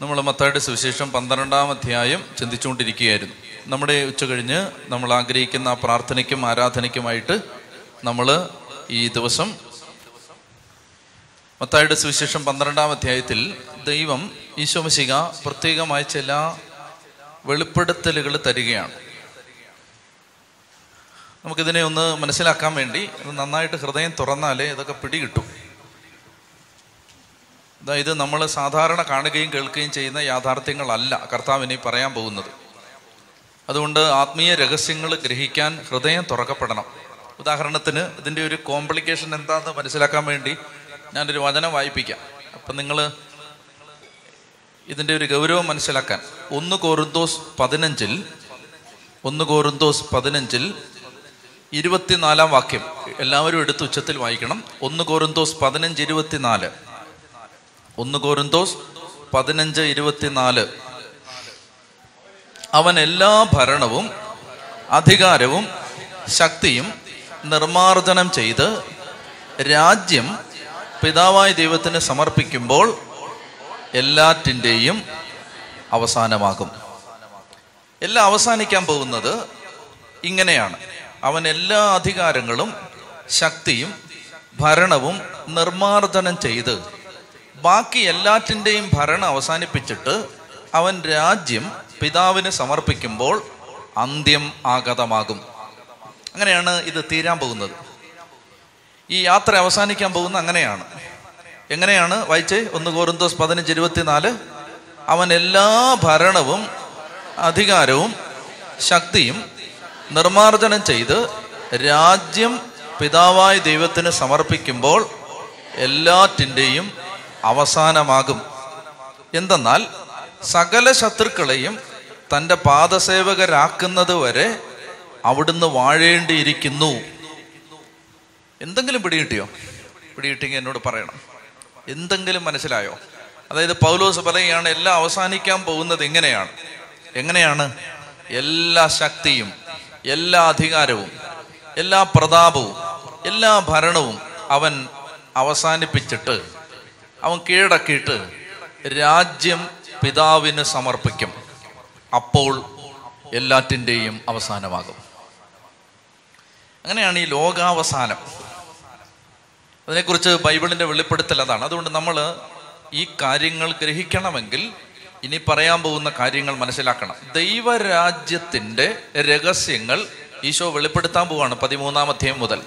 നമ്മൾ മത്തായുടെ സുവിശേഷം പന്ത്രണ്ടാം അധ്യായം ചിന്തിച്ചുകൊണ്ടിരിക്കുകയായിരുന്നു. നമ്മുടെ ഉച്ച കഴിഞ്ഞ് നമ്മൾ ആഗ്രഹിക്കുന്ന ആ പ്രാർത്ഥനയ്ക്കും ആരാധനയ്ക്കുമായിട്ട് നമ്മൾ ഈ ദിവസം മത്തായുടെ സുവിശേഷം പന്ത്രണ്ടാം അധ്യായത്തിൽ ദൈവം ഈശോമശിക പ്രത്യേകമായ ചില വെളിപ്പെടുത്തലുകൾ തരികയാണ്. നമുക്കിതിനെ ഒന്ന് മനസ്സിലാക്കാൻ വേണ്ടി നന്നായിട്ട് ഹൃദയം തുറന്നാലേ ഇതൊക്കെ പിടികിട്ടും. അതായത് നമ്മൾ സാധാരണ കാണുകയും കേൾക്കുകയും ചെയ്യുന്ന യാഥാർത്ഥ്യങ്ങളല്ല കർത്താവിനെ പറയാൻ പോകുന്നത്. അതുകൊണ്ട് ആത്മീയ രഹസ്യങ്ങൾ ഗ്രഹിക്കാൻ ഹൃദയം തുറക്കപ്പെടണം. ഉദാഹരണത്തിന് ഇതിന്റെ ഒരു കോംപ്ലിക്കേഷൻ എന്താണെന്ന് മനസ്സിലാക്കാൻ വേണ്ടി ഞാനൊരു വചനം വായിപ്പിക്കാം. അപ്പം നിങ്ങൾ ഇതിന്റെ ഒരു ഗൗരവം മനസ്സിലാക്കാൻ. ഒന്ന് കോറിന്തോസ് പതിനഞ്ചിൽ ഒന്ന് കോറിന്തോസ് പതിനഞ്ചിൽ ഇരുപത്തിനാലാം വാക്യം എല്ലാവരും എടുത്ത് ഉച്ചത്തിൽ വായിക്കണം. ഒന്ന് കോറിന്തോസ് പതിനഞ്ച് ഇരുപത്തിനാല്. ഒന്ന് കോരുന്തോസ് പതിനഞ്ച് ഇരുപത്തിനാല്. അവൻ എല്ലാ ഭരണവും അധികാരവും ശക്തിയും നിർമാർജനം ചെയ്ത് രാജ്യം പിതാവായ ദൈവത്തിന് സമർപ്പിക്കുമ്പോൾ എല്ലാറ്റിന്റെയും അവസാനമാകും. എല്ലാം അവസാനിക്കാൻ പോകുന്നത് ഇങ്ങനെയാണ്. അവൻ എല്ലാ അധികാരങ്ങളും ശക്തിയും ഭരണവും നിർമാർജനം ചെയ്ത് ബാക്കി എല്ലാറ്റിന്റെയും ഭരണം അവസാനിപ്പിച്ചിട്ട് അവൻ രാജ്യം പിതാവിന് സമർപ്പിക്കുമ്പോൾ അന്ത്യം ആഗതമാകും. അങ്ങനെയാണ് ഇത് തീരാൻ പോകുന്നത്. ഈ യാത്ര അവസാനിക്കാൻ പോകുന്ന അങ്ങനെയാണ്. എങ്ങനെയാണ്? വായിച്ചേ ഒന്ന് കോറിന്തോസ് പതിനഞ്ച് ഇരുപത്തിനാല്. അവൻ എല്ലാ ഭരണവും അധികാരവും ശക്തിയും നിർമാർജനം ചെയ്ത് രാജ്യം പിതാവായ ദൈവത്തിന് സമർപ്പിക്കുമ്പോൾ എല്ലാറ്റിന്റെയും അവസാനമാകും. എന്തെന്നാൽ സകല ശത്രുക്കളെയും തന്റെ പാദസേവകരാക്കുന്നത് വരെ അവിടുന്ന് വാഴേണ്ടിയിരിക്കുന്നു. എന്തെങ്കിലും പിടികിട്ടിയോ? പിടികിട്ടിങ്ങി എന്നോട് പറയണം. എന്തെങ്കിലും മനസ്സിലായോ? അതായത് പൗലോസ് പറയുകയാണ് എല്ലാം അവസാനിക്കാൻ പോകുന്നത് എങ്ങനെയാണ്? എങ്ങനെയാണ്? എല്ലാ ശക്തിയും എല്ലാ അധികാരവും എല്ലാ പ്രതാപവും എല്ലാ ഭരണവും അവൻ അവസാനിപ്പിച്ചിട്ട് അവൻ കീഴടക്കിയിട്ട് രാജ്യം പിതാവിന് സമർപ്പിക്കും. അപ്പോൾ എല്ലാറ്റിന്റെയും അവസാനമാകും. അങ്ങനെയാണ് ഈ ലോകാവസാനം. അതിനെക്കുറിച്ച് ബൈബിളിന്റെ വെളിപ്പെടുത്തൽ അതാണ്. അതുകൊണ്ട് നമ്മൾ ഈ കാര്യങ്ങൾ ഗ്രഹിക്കണമെങ്കിൽ ഇനി പറയാൻ പോകുന്ന കാര്യങ്ങൾ മനസ്സിലാക്കണം. ദൈവരാജ്യത്തിന്റെ രഹസ്യങ്ങൾ ഈശോ വെളിപ്പെടുത്താൻ പോവാണ് പതിമൂന്നാം അധ്യായം മുതൽ.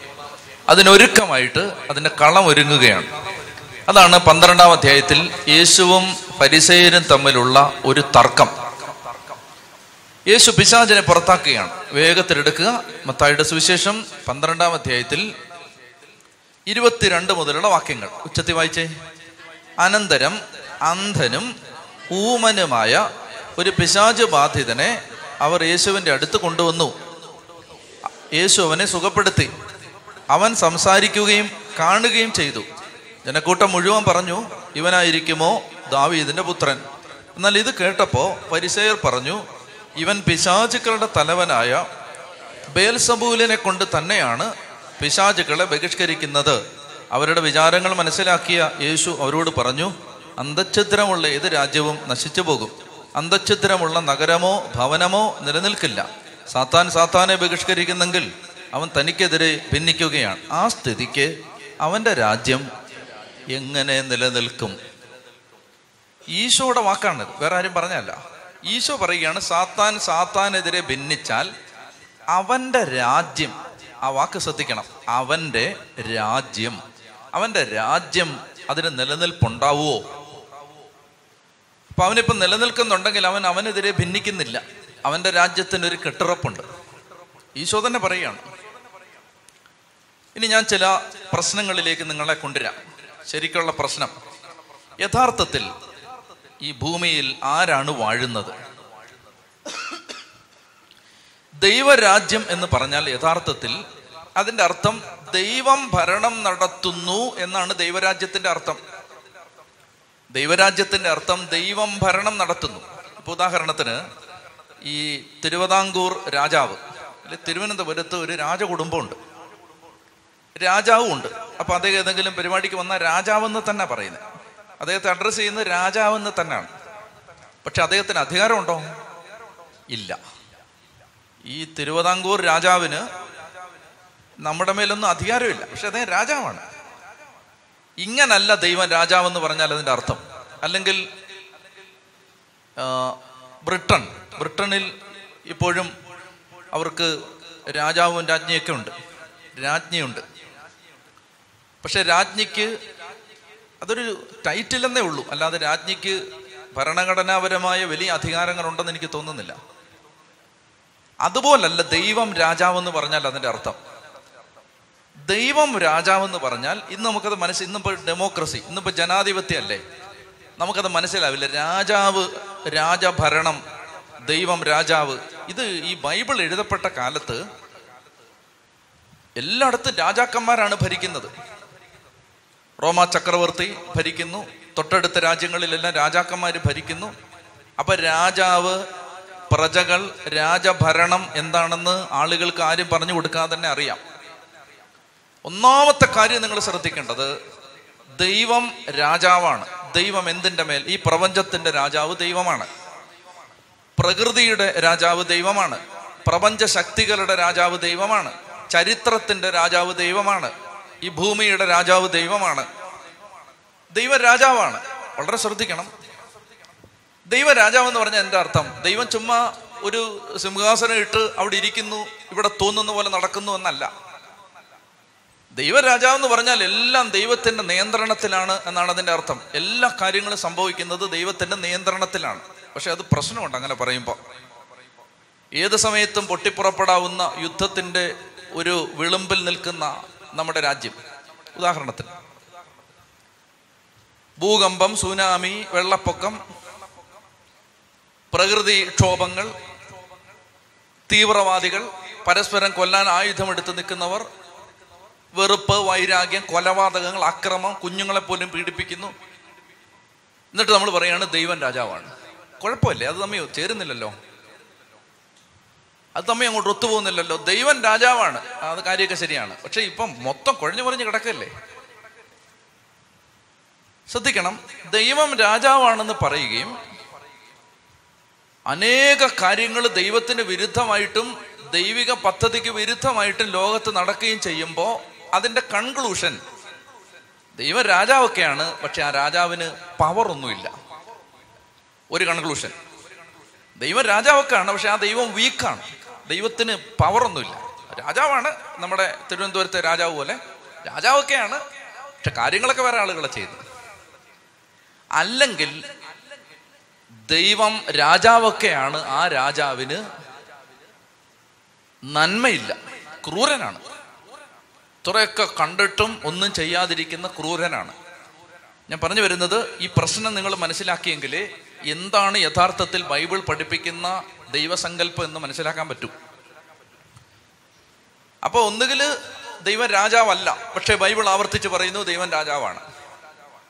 അതിനൊരുക്കമായിട്ട് അതിന്റെ കളം ഒരുങ്ങുകയാണ്. അതാണ് പന്ത്രണ്ടാം അധ്യായത്തിൽ യേശുവും പരിസയരും തമ്മിലുള്ള ഒരു തർക്കം. യേശു പിശാചിനെ പുറത്താക്കുകയാണ്. വേഗത്തിലെടുക്കുക. മത്തായുടെ സുവിശേഷം പന്ത്രണ്ടാം അധ്യായത്തിൽ ഇരുപത്തിരണ്ട് മുതലുള്ള വാക്യങ്ങൾ. ഉച്ചത്തി വായിച്ചേ. അനന്തരം അന്ധനും ഊമനുമായ ഒരു പിശാച് ബാധിതനെ അവർ യേശുവിന്റെ അടുത്ത് കൊണ്ടുവന്നു. യേശു അവനെ സുഖപ്പെടുത്തി. അവൻ സംസാരിക്കുകയും കാണുകയും ചെയ്തു. ജനക്കൂട്ടം മുഴുവൻ പറഞ്ഞു ഇവനായിരിക്കുമോ ദാവീദിന്റെ പുത്രൻ? എന്നാൽ ഇത് കേട്ടപ്പോ പരിസയർ പറഞ്ഞു ഇവൻ പിശാചുക്കളുടെ തലവനായ ബേൽസബൂലിനെ കൊണ്ട് തന്നെയാണ് പിശാചുക്കളെ ബഹിഷ്കരിക്കുന്നത്. അവരുടെ വിചാരങ്ങൾ മനസ്സിലാക്കിയ യേശു അവരോട് പറഞ്ഞു അന്തഛിദ്രമുള്ള ഏത് രാജ്യവും നശിച്ചു പോകും. അന്തഛിദ്രമുള്ള നഗരമോ ഭവനമോ നിലനിൽക്കില്ല. സാത്താൻ സാത്താനെ ബഹിഷ്കരിക്കുന്നെങ്കിൽ അവൻ തനിക്കെതിരെ ഭിന്നിക്കുകയാണ്. ആ സ്ഥിതിക്ക് അവന്റെ രാജ്യം എങ്ങനെ നിലനിൽക്കും? ഈശോയുടെ വാക്കാണ് വേറെ ആരും പറഞ്ഞല്ല ഈശോ പറയുകയാണ് സാത്താൻ സാത്താനെതിരെ ഭിന്നിച്ചാൽ അവന്റെ രാജ്യം ആ വാക്ക് ശ്രദ്ധിക്കണം. അവന്റെ രാജ്യം അവന്റെ രാജ്യം അതിന് നിലനിൽപ്പുണ്ടാവുമോ അപ്പൊ അവനിപ്പം നിലനിൽക്കുന്നുണ്ടെങ്കിൽ അവൻ അവനെതിരെ ഭിന്നിക്കുന്നില്ല. അവന്റെ രാജ്യത്തിന് ഒരു കെട്ടുറപ്പുണ്ട്. ഈശോ തന്നെ പറയുകയാണ്. ഇനി ഞാൻ ചില പ്രശ്നങ്ങളിലേക്ക് നിങ്ങളെ കൊണ്ടുവരാം. ശരിക്കുള്ള പ്രശ്നം. യഥാർത്ഥത്തിൽ ഈ ഭൂമിയിൽ ആരാണ് വാഴുന്നത്? ദൈവരാജ്യം എന്ന് പറഞ്ഞാൽ യഥാർത്ഥത്തിൽ അതിന്റെ അർത്ഥം ദൈവം ഭരണം നടത്തുന്നു എന്നാണ് ദൈവരാജ്യത്തിന്റെ അർത്ഥം. ദൈവരാജ്യത്തിന്റെ അർത്ഥം ദൈവം ഭരണം നടത്തുന്നു. ഇപ്പൊ ഉദാഹരണത്തിന് ഈ തിരുവിതാംകൂർ രാജാവ് അല്ലെ തിരുവനന്തപുരത്ത് ഒരു രാജകുടുംബമുണ്ട്. രാജാവും ഉണ്ട്. അപ്പൊ അദ്ദേഹം ഏതെങ്കിലും പരിപാടിക്ക് വന്നാൽ രാജാവെന്ന് തന്നെ പറയുന്നത്. അദ്ദേഹത്തെ അഡ്രസ്സ് ചെയ്യുന്നത് രാജാവെന്ന് തന്നെയാണ് പക്ഷെ അദ്ദേഹത്തിന് അധികാരമുണ്ടോ? ഇല്ല. ഈ തിരുവിതാംകൂർ രാജാവിന് നമ്മുടെ മേലൊന്നും അധികാരമില്ല. പക്ഷെ അദ്ദേഹം രാജാവാണ്. ഇങ്ങനല്ല ദൈവം രാജാവെന്ന് പറഞ്ഞാൽ അതിന്റെ അർത്ഥം. അല്ലെങ്കിൽ ബ്രിട്ടൻ ബ്രിട്ടനിൽ ഇപ്പോഴും അവർക്ക് രാജാവും രാജ്ഞിയൊക്കെ ഉണ്ട്. രാജ്ഞിയുണ്ട്. പക്ഷെ രാജ്ഞിക്ക് അതൊരു ടൈറ്റിൽ എന്നേ ഉള്ളൂ. അല്ലാതെ രാജ്ഞിക്ക് ഭരണഘടനാപരമായ വലിയ അധികാരങ്ങളുണ്ടെന്ന് എനിക്ക് തോന്നുന്നില്ല. അതുപോലല്ല ദൈവം രാജാവെന്ന് പറഞ്ഞാൽ അതിന്റെ അർത്ഥം. ദൈവം രാജാവെന്ന് പറഞ്ഞാൽ ഇന്ന് നമുക്കത് മനസ്സിൽ ഇന്നിപ്പോൾ ഡെമോക്രസി ഇന്നിപ്പോൾ ജനാധിപത്യം അല്ലേ നമുക്കത് മനസ്സിലാവില്ല. രാജാവ് രാജഭരണം ദൈവം രാജാവ്. ഇത് ഈ ബൈബിൾ എഴുതപ്പെട്ട കാലത്ത് എല്ലായിടത്തും രാജാക്കന്മാരാണ് ഭരിക്കുന്നത്. റോമ ചക്രവർത്തി ഭരിക്കുന്നു. തൊട്ടടുത്ത രാജ്യങ്ങളിലെല്ലാം രാജാക്കന്മാർ ഭരിക്കുന്നു. അപ്പൊ രാജാവ് പ്രജകൾ രാജഭരണം എന്താണെന്ന് ആളുകൾക്ക് ആരും പറഞ്ഞു കൊടുക്കാതെ തന്നെ അറിയാം. ഒന്നാമത്തെ കാര്യം നിങ്ങൾ ശ്രദ്ധിക്കേണ്ടത് ദൈവം രാജാവാണ്. ദൈവം എന്തിന്റെ മേൽ? ഈ പ്രപഞ്ചത്തിന്റെ രാജാവ് ദൈവമാണ്. പ്രകൃതിയുടെ രാജാവ് ദൈവമാണ്. പ്രപഞ്ച ശക്തികളുടെ രാജാവ് ദൈവമാണ്. ചരിത്രത്തിന്റെ രാജാവ് ദൈവമാണ്. ഈ ഭൂമിയുടെ രാജാവ് ദൈവമാണ്. ദൈവ രാജാവാണ് വളരെ ശ്രദ്ധിക്കണം. ദൈവ രാജാവ് എന്ന് പറഞ്ഞാൽ എന്റെ അർത്ഥം. ദൈവം ചുമ്മാ ഒരു സിംഹാസനം ഇട്ട് അവിടെ ഇരിക്കുന്നു ഇവിടെ തോന്നുന്ന പോലെ നടക്കുന്നു എന്നല്ല. ദൈവരാജാവ് എന്ന് പറഞ്ഞാൽ എല്ലാം ദൈവത്തിന്റെ നിയന്ത്രണത്തിലാണ് എന്നാണ് അതിന്റെ അർത്ഥം. എല്ലാ കാര്യങ്ങളും സംഭവിക്കുന്നത് ദൈവത്തിന്റെ നിയന്ത്രണത്തിലാണ്. പക്ഷെ അത് പ്രശ്നമുണ്ട് അങ്ങനെ പറയുമ്പോൾ ഏത് സമയത്തും പൊട്ടിപ്പുറപ്പെടാവുന്ന യുദ്ധത്തിന്റെ ഒരു വിളുമ്പിൽ നിൽക്കുന്ന നമ്മുടെ രാജ്യം. ഉദാഹരണത്തിന്. ഭൂകമ്പം സുനാമി വെള്ളപ്പൊക്കം പ്രകൃതി ക്ഷോഭങ്ങൾ തീവ്രവാദികൾ പരസ്പരം കൊല്ലാൻ ആയുധമെടുത്ത് നിൽക്കുന്നവർ വെറുപ്പ് വൈരാഗ്യം കൊലപാതകങ്ങൾ അക്രമം കുഞ്ഞുങ്ങളെ പോലും പീഡിപ്പിക്കുന്നു. എന്നിട്ട് നമ്മൾ പറയാണ് ദൈവം രാജാവാണ്. കുഴപ്പമില്ലേ? അത് നമ്മൾ ചേരുന്നില്ലല്ലോ. അത് തമ്മിൽ അങ്ങോട്ട് ഒത്തുപോകുന്നില്ലല്ലോ. ദൈവം രാജാവാണ്. അത് കാര്യമൊക്കെ ശരിയാണ്. പക്ഷെ ഇപ്പം മൊത്തം കുഴഞ്ഞു കുറഞ്ഞ് കിടക്കല്ലേ? ശ്രദ്ധിക്കണം. ദൈവം രാജാവാണെന്ന് പറയുകയും അനേക കാര്യങ്ങൾ ദൈവത്തിന് വിരുദ്ധമായിട്ടും ദൈവിക പദ്ധതിക്ക് വിരുദ്ധമായിട്ടും ലോകത്ത് നടക്കുകയും ചെയ്യുമ്പോൾ അതിന്റെ കൺക്ലൂഷൻ ദൈവം രാജാവൊക്കെയാണ്. പക്ഷെ ആ രാജാവിന് പവർ ഒന്നുമില്ല. ഒരു കൺക്ലൂഷൻ ദൈവം രാജാവൊക്കെയാണ്. പക്ഷെ ആ ദൈവം വീക്കാണ് ദൈവത്തിന് പവറൊന്നുമില്ല. രാജാവാണ് നമ്മുടെ തിരുവനന്തപുരത്തെ രാജാവ് പോലെ. രാജാവൊക്കെയാണ്. പക്ഷെ കാര്യങ്ങളൊക്കെ വേറെ ആളുകളെ ചെയ്യുന്നത്. അല്ലെങ്കിൽ ദൈവം രാജാവൊക്കെയാണ് ആ രാജാവിന് നന്മയില്ല. ക്രൂരനാണ്. ഇത്രയൊക്കെ കണ്ടിട്ടും ഒന്നും ചെയ്യാതിരിക്കുന്ന ക്രൂരനാണ്. ഞാൻ പറഞ്ഞു വരുന്നത് ഈ പ്രശ്നം നിങ്ങൾ മനസ്സിലാക്കിയെങ്കിൽ എന്താണ് യഥാർത്ഥത്തിൽ ബൈബിൾ പഠിപ്പിക്കുന്ന ദൈവസങ്കല്പം എന്ന് മനസ്സിലാക്കാൻ പറ്റും. അപ്പോൾ ഒന്നുകിൽ ദൈവം രാജാവല്ല പക്ഷേ ബൈബിൾ ആവർത്തിച്ച് പറയുന്നു ദൈവം രാജാവാണ്.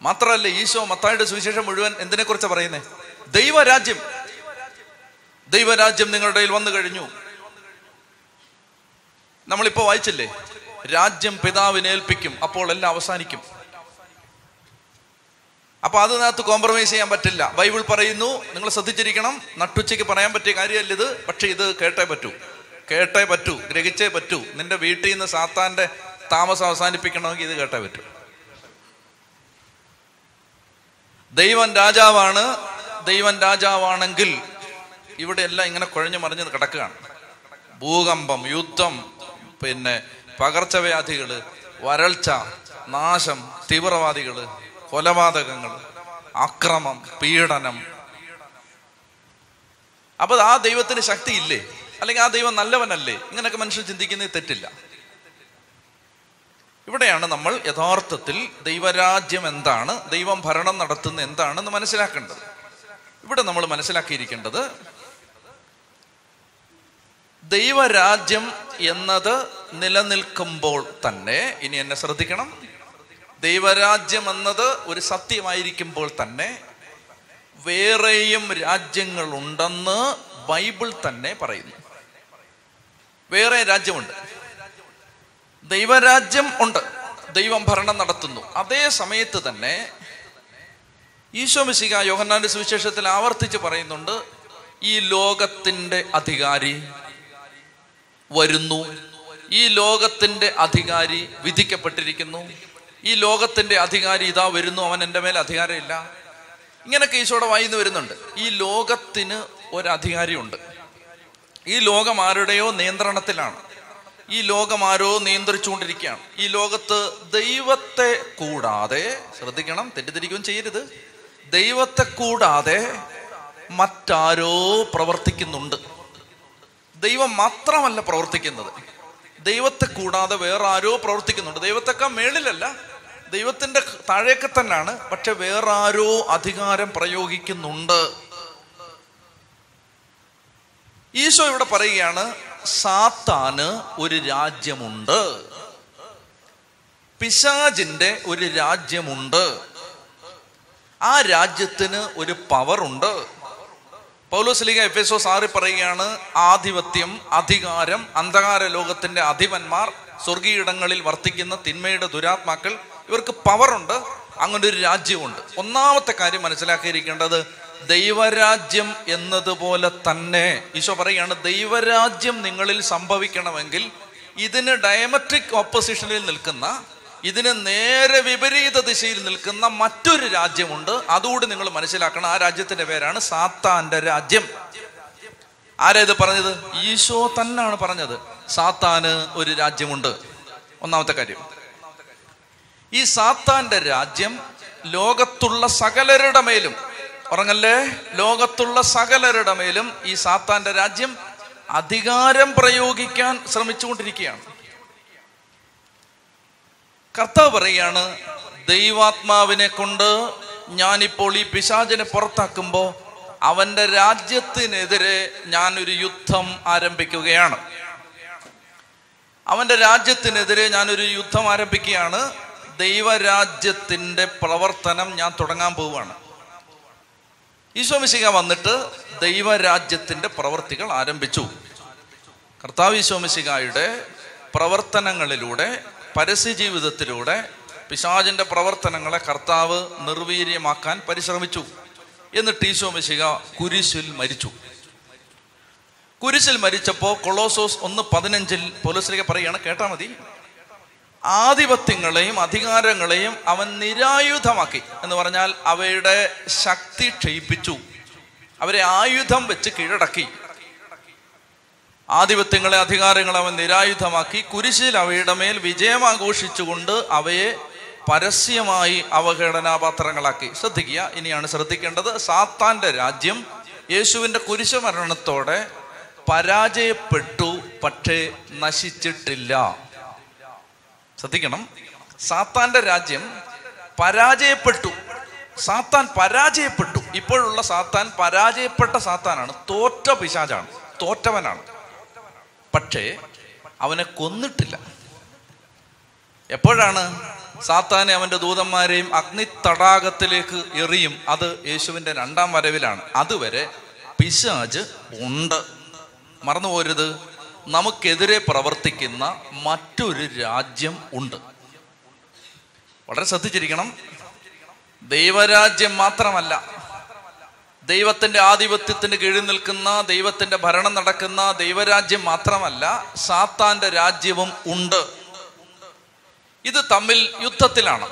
മാത്രമല്ല ഈശോ മത്തായുടെ സുവിശേഷം മുഴുവൻ എന്തിനെ കുറിച്ച് പറയുന്നേ? ദൈവരാജ്യം. ദൈവരാജ്യം നിങ്ങളുടെ വന്നു കഴിഞ്ഞു. നമ്മളിപ്പോ വായിച്ചില്ലേ? രാജ്യം പിതാവിനെ ഏൽപ്പിക്കും അപ്പോൾ എല്ലാം അവസാനിക്കും. അപ്പൊ അതിനകത്ത് കോംപ്രമൈസ് ചെയ്യാൻ പറ്റില്ല. ബൈബിൾ പറയുന്നു നിങ്ങൾ ശ്രദ്ധിച്ചിരിക്കണം നട്ടുച്ചയ്ക്ക് പറയാൻ പറ്റിയ കാര്യമല്ല ഇത് പക്ഷെ ഇത് കേട്ടേ പറ്റൂ. കേട്ടേ പറ്റൂ ഗ്രഹിച്ചേ പറ്റൂ. നിന്റെ വീട്ടിൽ നിന്ന് സാത്താന്റെ താമസം അവസാനിപ്പിക്കണമെങ്കിൽ ഇത് കേട്ടേ പറ്റൂ. ദൈവം രാജാവാണ് ദൈവം രാജാവാണെങ്കിൽ ഇവിടെ എല്ലാം ഇങ്ങനെ കുഴഞ്ഞു മറിഞ്ഞ് കിടക്കുകയാണ്. ഭൂകമ്പം യുദ്ധം പിന്നെ പകർച്ചവ്യാധികൾ വരൾച്ച നാശം തീവ്രവാദികൾ കൊലപാതകങ്ങൾ അക്രമം പീഡനം. അപ്പൊ ആ ദൈവത്തിന് ശക്തി ഇല്ലേ അല്ലെങ്കിൽ ആ ദൈവം നല്ലവനല്ലേ? ഇങ്ങനെയൊക്കെ മനുഷ്യൻ ചിന്തിക്കുന്നത് തെറ്റില്ല. ഇവിടെയാണ് നമ്മൾ യഥാർത്ഥത്തിൽ ദൈവരാജ്യം എന്താണ് ദൈവം ഭരണം നടത്തുന്ന എന്താണെന്ന് മനസ്സിലാക്കേണ്ടത്. ഇവിടെ നമ്മൾ മനസ്സിലാക്കിയിരിക്കേണ്ടത് ദൈവരാജ്യം എന്നത് നിലനിൽക്കുമ്പോൾ തന്നെ ഇനി എന്നെ ശ്രദ്ധിക്കണം ദൈവരാജ്യം എന്നത് ഒരു സത്യമായിരിക്കുമ്പോൾ തന്നെ വേറെയും രാജ്യങ്ങൾ ഉണ്ടെന്ന് ബൈബിൾ തന്നെ പറയുന്നു. വേറെ രാജ്യമുണ്ട്. ദൈവരാജ്യം ഉണ്ട്. ദൈവം ഭരണം നടത്തുന്നു. അതേ സമയത്ത് തന്നെ ഈശോ മിശിക യോഹന്നാന്റെ സുവിശേഷത്തിൽ ആവർത്തിച്ച് പറയുന്നുണ്ട് ഈ ലോകത്തിന്റെ അധികാരി വരുന്നു. ഈ ലോകത്തിന്റെ അധികാരി വിധിക്കപ്പെട്ടിരിക്കുന്നു. ഈ ലോകത്തിന്റെ അധികാരി ഇതാ വരുന്നു അവൻ എന്റെ മേൽ അധികാരമില്ല. ഇങ്ങനെ ഈശോയുടെ വായിന്ന് വരുന്നുണ്ട്. ഈ ലോകത്തിന് ഒരധികാരിയുണ്ട്. ഈ ലോകം ആരുടെയോ നിയന്ത്രണത്തിലാണ്. ഈ ലോകം ആരോ നിയന്ത്രിച്ചുകൊണ്ടിരിക്കുകയാണ്. ഈ ലോകത്ത് ദൈവത്തെ കൂടാതെ ശ്രദ്ധിക്കണം തെറ്റിദ്ധരിക്കുകയും ചെയ്യരുത്. ദൈവത്തെ കൂടാതെ മറ്റാരോ പ്രവർത്തിക്കുന്നുണ്ട്. ദൈവം മാത്രമല്ല പ്രവർത്തിക്കുന്നത്. ദൈവത്തെ കൂടാതെ വേറെ ആരോ പ്രവർത്തിക്കുന്നുണ്ട്. ദൈവത്തെക്കാൾ മേളിലല്ല ദൈവത്തിന്റെ താഴേക്ക് തന്നെയാണ് പക്ഷെ വേറാരോ അധികാരം പ്രയോഗിക്കുന്നുണ്ട്. ഈശോ ഇവിടെ പറയുകയാണ് സാത്താന് ഒരു രാജ്യമുണ്ട്. പിശാജിന്റെ ഒരു രാജ്യമുണ്ട്. ആ രാജ്യത്തിന് ഒരു പവറുണ്ട് പൗലോസ്ലിക എഫ് എസ് ഒ സാറി പറയുകയാണ് ആധിപത്യം അധികാരം അന്ധകാര ലോകത്തിന്റെ അധിപന്മാർ സ്വർഗീയിടങ്ങളിൽ വർത്തിക്കുന്ന തിന്മയുടെ ദുരാത്മാക്കൾ ഇവർക്ക് പവറുണ്ട് അങ്ങനെ ഒരു രാജ്യമുണ്ട് ഒന്നാമത്തെ കാര്യം മനസ്സിലാക്കിയിരിക്കേണ്ടത് ദൈവരാജ്യം എന്നതുപോലെ തന്നെ ഈശോ പറയുകയാണ് ദൈവരാജ്യം നിങ്ങളിൽ സംഭവിക്കണമെങ്കിൽ ഇതിന് ഡയമെട്രിക് ഓപ്പോസിഷനിൽ നിൽക്കുന്ന ഇതിന് നേരെ വിപരീത ദിശയിൽ നിൽക്കുന്ന മറ്റൊരു രാജ്യമുണ്ട്. അതുകൂടി നിങ്ങൾ മനസ്സിലാക്കണം ആ രാജ്യത്തിന്റെ പേരാണ് സാത്താന്റെ രാജ്യം. ആരാ ഇത് പറഞ്ഞത്? ഈശോ തന്നെയാണ് പറഞ്ഞത്. സാത്താന് ഒരു രാജ്യമുണ്ട്. ഒന്നാമത്തെ കാര്യം. ഈ സാത്താന്റെ രാജ്യം ലോകത്തുള്ള സകലരുടെ മേലും ഉറങ്ങല്ലേ? ലോകത്തുള്ള സകലരുടെ മേലും ഈ സാത്താന്റെ രാജ്യം അധികാരം പ്രയോഗിക്കാൻ ശ്രമിച്ചുകൊണ്ടിരിക്കുകയാണ്. കർത്താവ് പറയാണ് ദൈവാത്മാവിനെ കൊണ്ട് ഞാനിപ്പോൾ ഈ പിശാചിനെ പുറത്താക്കുമ്പോൾ അവന്റെ രാജ്യത്തിനെതിരെ ഞാനൊരു യുദ്ധം ആരംഭിക്കുകയാണ്. അവന്റെ രാജ്യത്തിനെതിരെ ഞാനൊരു യുദ്ധം ആരംഭിക്കുകയാണ്. ദൈവരാജ്യത്തിന്റെ പ്രവർത്തനം ഞാൻ തുടങ്ങാൻ പോവുകയാണ്. ഈശോമിശിക വന്നിട്ട് ദൈവരാജ്യത്തിന്റെ പ്രവർത്തികൾ ആരംഭിച്ചു. കർത്താവ് ഈശോമിശികായുടെ പ്രവർത്തനങ്ങളിലൂടെ പരസ്യ ജീവിതത്തിലൂടെ പിശാചിന്റെ പ്രവർത്തനങ്ങളെ കർത്താവ് നിർവീര്യമാക്കാൻ പരിശ്രമിച്ചു. എന്നിട്ട് ഈശോമിശിക കുരിശിൽ മരിച്ചു. കുരിശിൽ മരിച്ചപ്പോൾ കൊളോസോസ് ഒന്ന് പതിനഞ്ചിൽ പോലീസിലേക്ക് പറയുകയാണ് കേട്ടാൽ മതി. ആധിപത്യങ്ങളെയും അധികാരങ്ങളെയും അവൻ നിരായുധമാക്കി എന്ന് പറഞ്ഞാൽ അവയുടെ ശക്തി ക്ഷയിപ്പിച്ചു. അവരെ ആയുധം വെച്ച് കീഴടക്കി. ആധിപത്യങ്ങളെ അധികാരങ്ങളെ അവൻ നിരായുധമാക്കി. കുരിശിൽ അവയുടെ മേൽ വിജയം ആഘോഷിച്ചുകൊണ്ട് അവയെ പരസ്യമായി അവഹേളനാപാത്രങ്ങളാക്കി. ശ്രദ്ധിക്കുക ഇനിയാണ് ശ്രദ്ധിക്കേണ്ടത്. സാത്താന്റെ രാജ്യം യേശുവിന്റെ കുരിശമരണത്തോടെ പരാജയപ്പെട്ടു പക്ഷേ നശിച്ചിട്ടില്ല. ശ്രദ്ധിക്കണം. സാത്താന്റെ രാജ്യം പരാജയപ്പെട്ടു. സാത്താൻ പരാജയപ്പെട്ടു. ഇപ്പോഴുള്ള സാത്താൻ പരാജയപ്പെട്ട സാത്താനാണ്. തോറ്റ പിശാചാണ്. തോറ്റവനാണ്. പക്ഷേ അവനെ കൊന്നിട്ടില്ല. എപ്പോഴാണ് സാത്താനെ അവന്റെ ദൂതന്മാരെയും അഗ്നി തടാകത്തിലേക്ക് എറിയും? അത് യേശുവിന്റെ രണ്ടാം വരവിലാണ്. അതുവരെ പിശാജ് ഉണ്ട്. മറന്നു പോരുത് നമുക്കെതിരെ പ്രവർത്തിക്കുന്ന മറ്റൊരു രാജ്യം ഉണ്ട്. വളരെ ശ്രദ്ധിച്ചിരിക്കണം. ദൈവരാജ്യം മാത്രമല്ല. ദൈവത്തിന്റെ ആധിപത്യത്തിന് കീഴിൽ നിൽക്കുന്ന ദൈവത്തിന്റെ ഭരണം നടക്കുന്ന ദൈവരാജ്യം മാത്രമല്ല സാത്താന്റെ രാജ്യവും ഉണ്ട്. ഇത് തമ്മിൽ യുദ്ധത്തിലാണ്.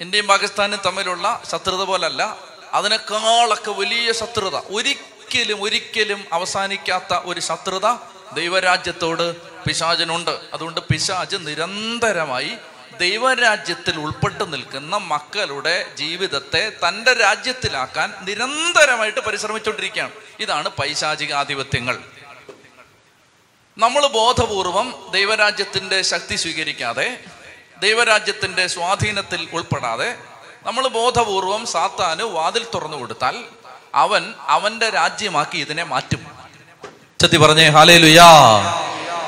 ഇന്ത്യയും പാകിസ്ഥാനും തമ്മിലുള്ള ശത്രുത പോലല്ല. അതിനേക്കാളൊക്കെ വലിയ ശത്രുത ഒരിക്കലും ഒരിക്കലും അവസാനിക്കാത്ത ഒരു ശത്രുത ദൈവരാജ്യത്തോട് പിശാചനുണ്ട്. അതുകൊണ്ട് പിശാജ് നിരന്തരമായി ദൈവരാജ്യത്തിൽ ഉൾപ്പെട്ടു നിൽക്കുന്ന മക്കളുടെ ജീവിതത്തെ തന്റെ രാജ്യത്തിലാക്കാൻ നിരന്തരമായിട്ട് പരിശ്രമിച്ചുകൊണ്ടിരിക്കുകയാണ്. ഇതാണ് പൈശാചിക ആധിപത്യങ്ങൾ നമ്മൾ ബോധപൂർവം ദൈവരാജ്യത്തിന്റെ ശക്തി സ്വീകരിക്കാതെ ദൈവരാജ്യത്തിന്റെ സ്വാധീനത്തിൽ ഉൾപ്പെടാതെ നമ്മൾ ബോധപൂർവം സാത്താന് വാതിൽ തുറന്നു കൊടുത്താൽ അവൻ അവന്റെ രാജ്യമാക്കി ഇതിനെ മാറ്റും. ചത്തി പറഞ്ഞേ ഹാലേ ലുയാ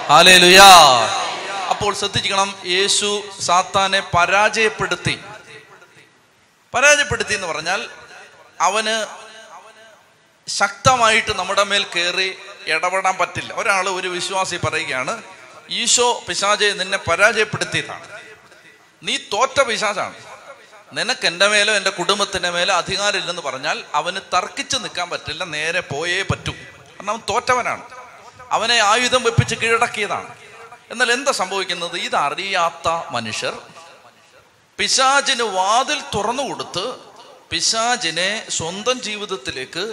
ഹാലേ ലുയാ അപ്പോൾ ശ്രദ്ധിക്കണം യേശു സാത്താനെ പരാജയപ്പെടുത്തി. പരാജയപ്പെടുത്തി എന്ന് പറഞ്ഞാൽ അവന് ശക്തമായിട്ട് നമ്മുടെ മേൽ കയറി ഇടപെടാൻ പറ്റില്ല. ഒരാൾ ഒരു വിശ്വാസി പറയുകയാണ് ഈശോ പിശാചെ നിന്നെ പരാജയപ്പെടുത്തിയതാണ്. നീ തോറ്റ പിശാചാണ്. നിനക്ക് എന്റെ മേലോ എന്റെ കുടുംബത്തിന്റെ മേലോ അധികാരമില്ലെന്ന് പറഞ്ഞാൽ അവന് തർക്കിച്ച് നിൽക്കാൻ പറ്റില്ല നേരെ പോയേ പറ്റൂ. കാരണം അവൻ തോറ്റവനാണ്. അവനെ ആയുധം വെപ്പിച്ച് കീഴടക്കിയതാണ്. എന്നാൽ എന്താ സംഭവിക്കുന്നത്? ഇതറിയാത്ത മനുഷ്യർ പിശാചിന് വാതിൽ തുറന്നു കൊടുത്ത് പിശാചിനെ സ്വന്തം ജീവിതത്തിലേക്ക്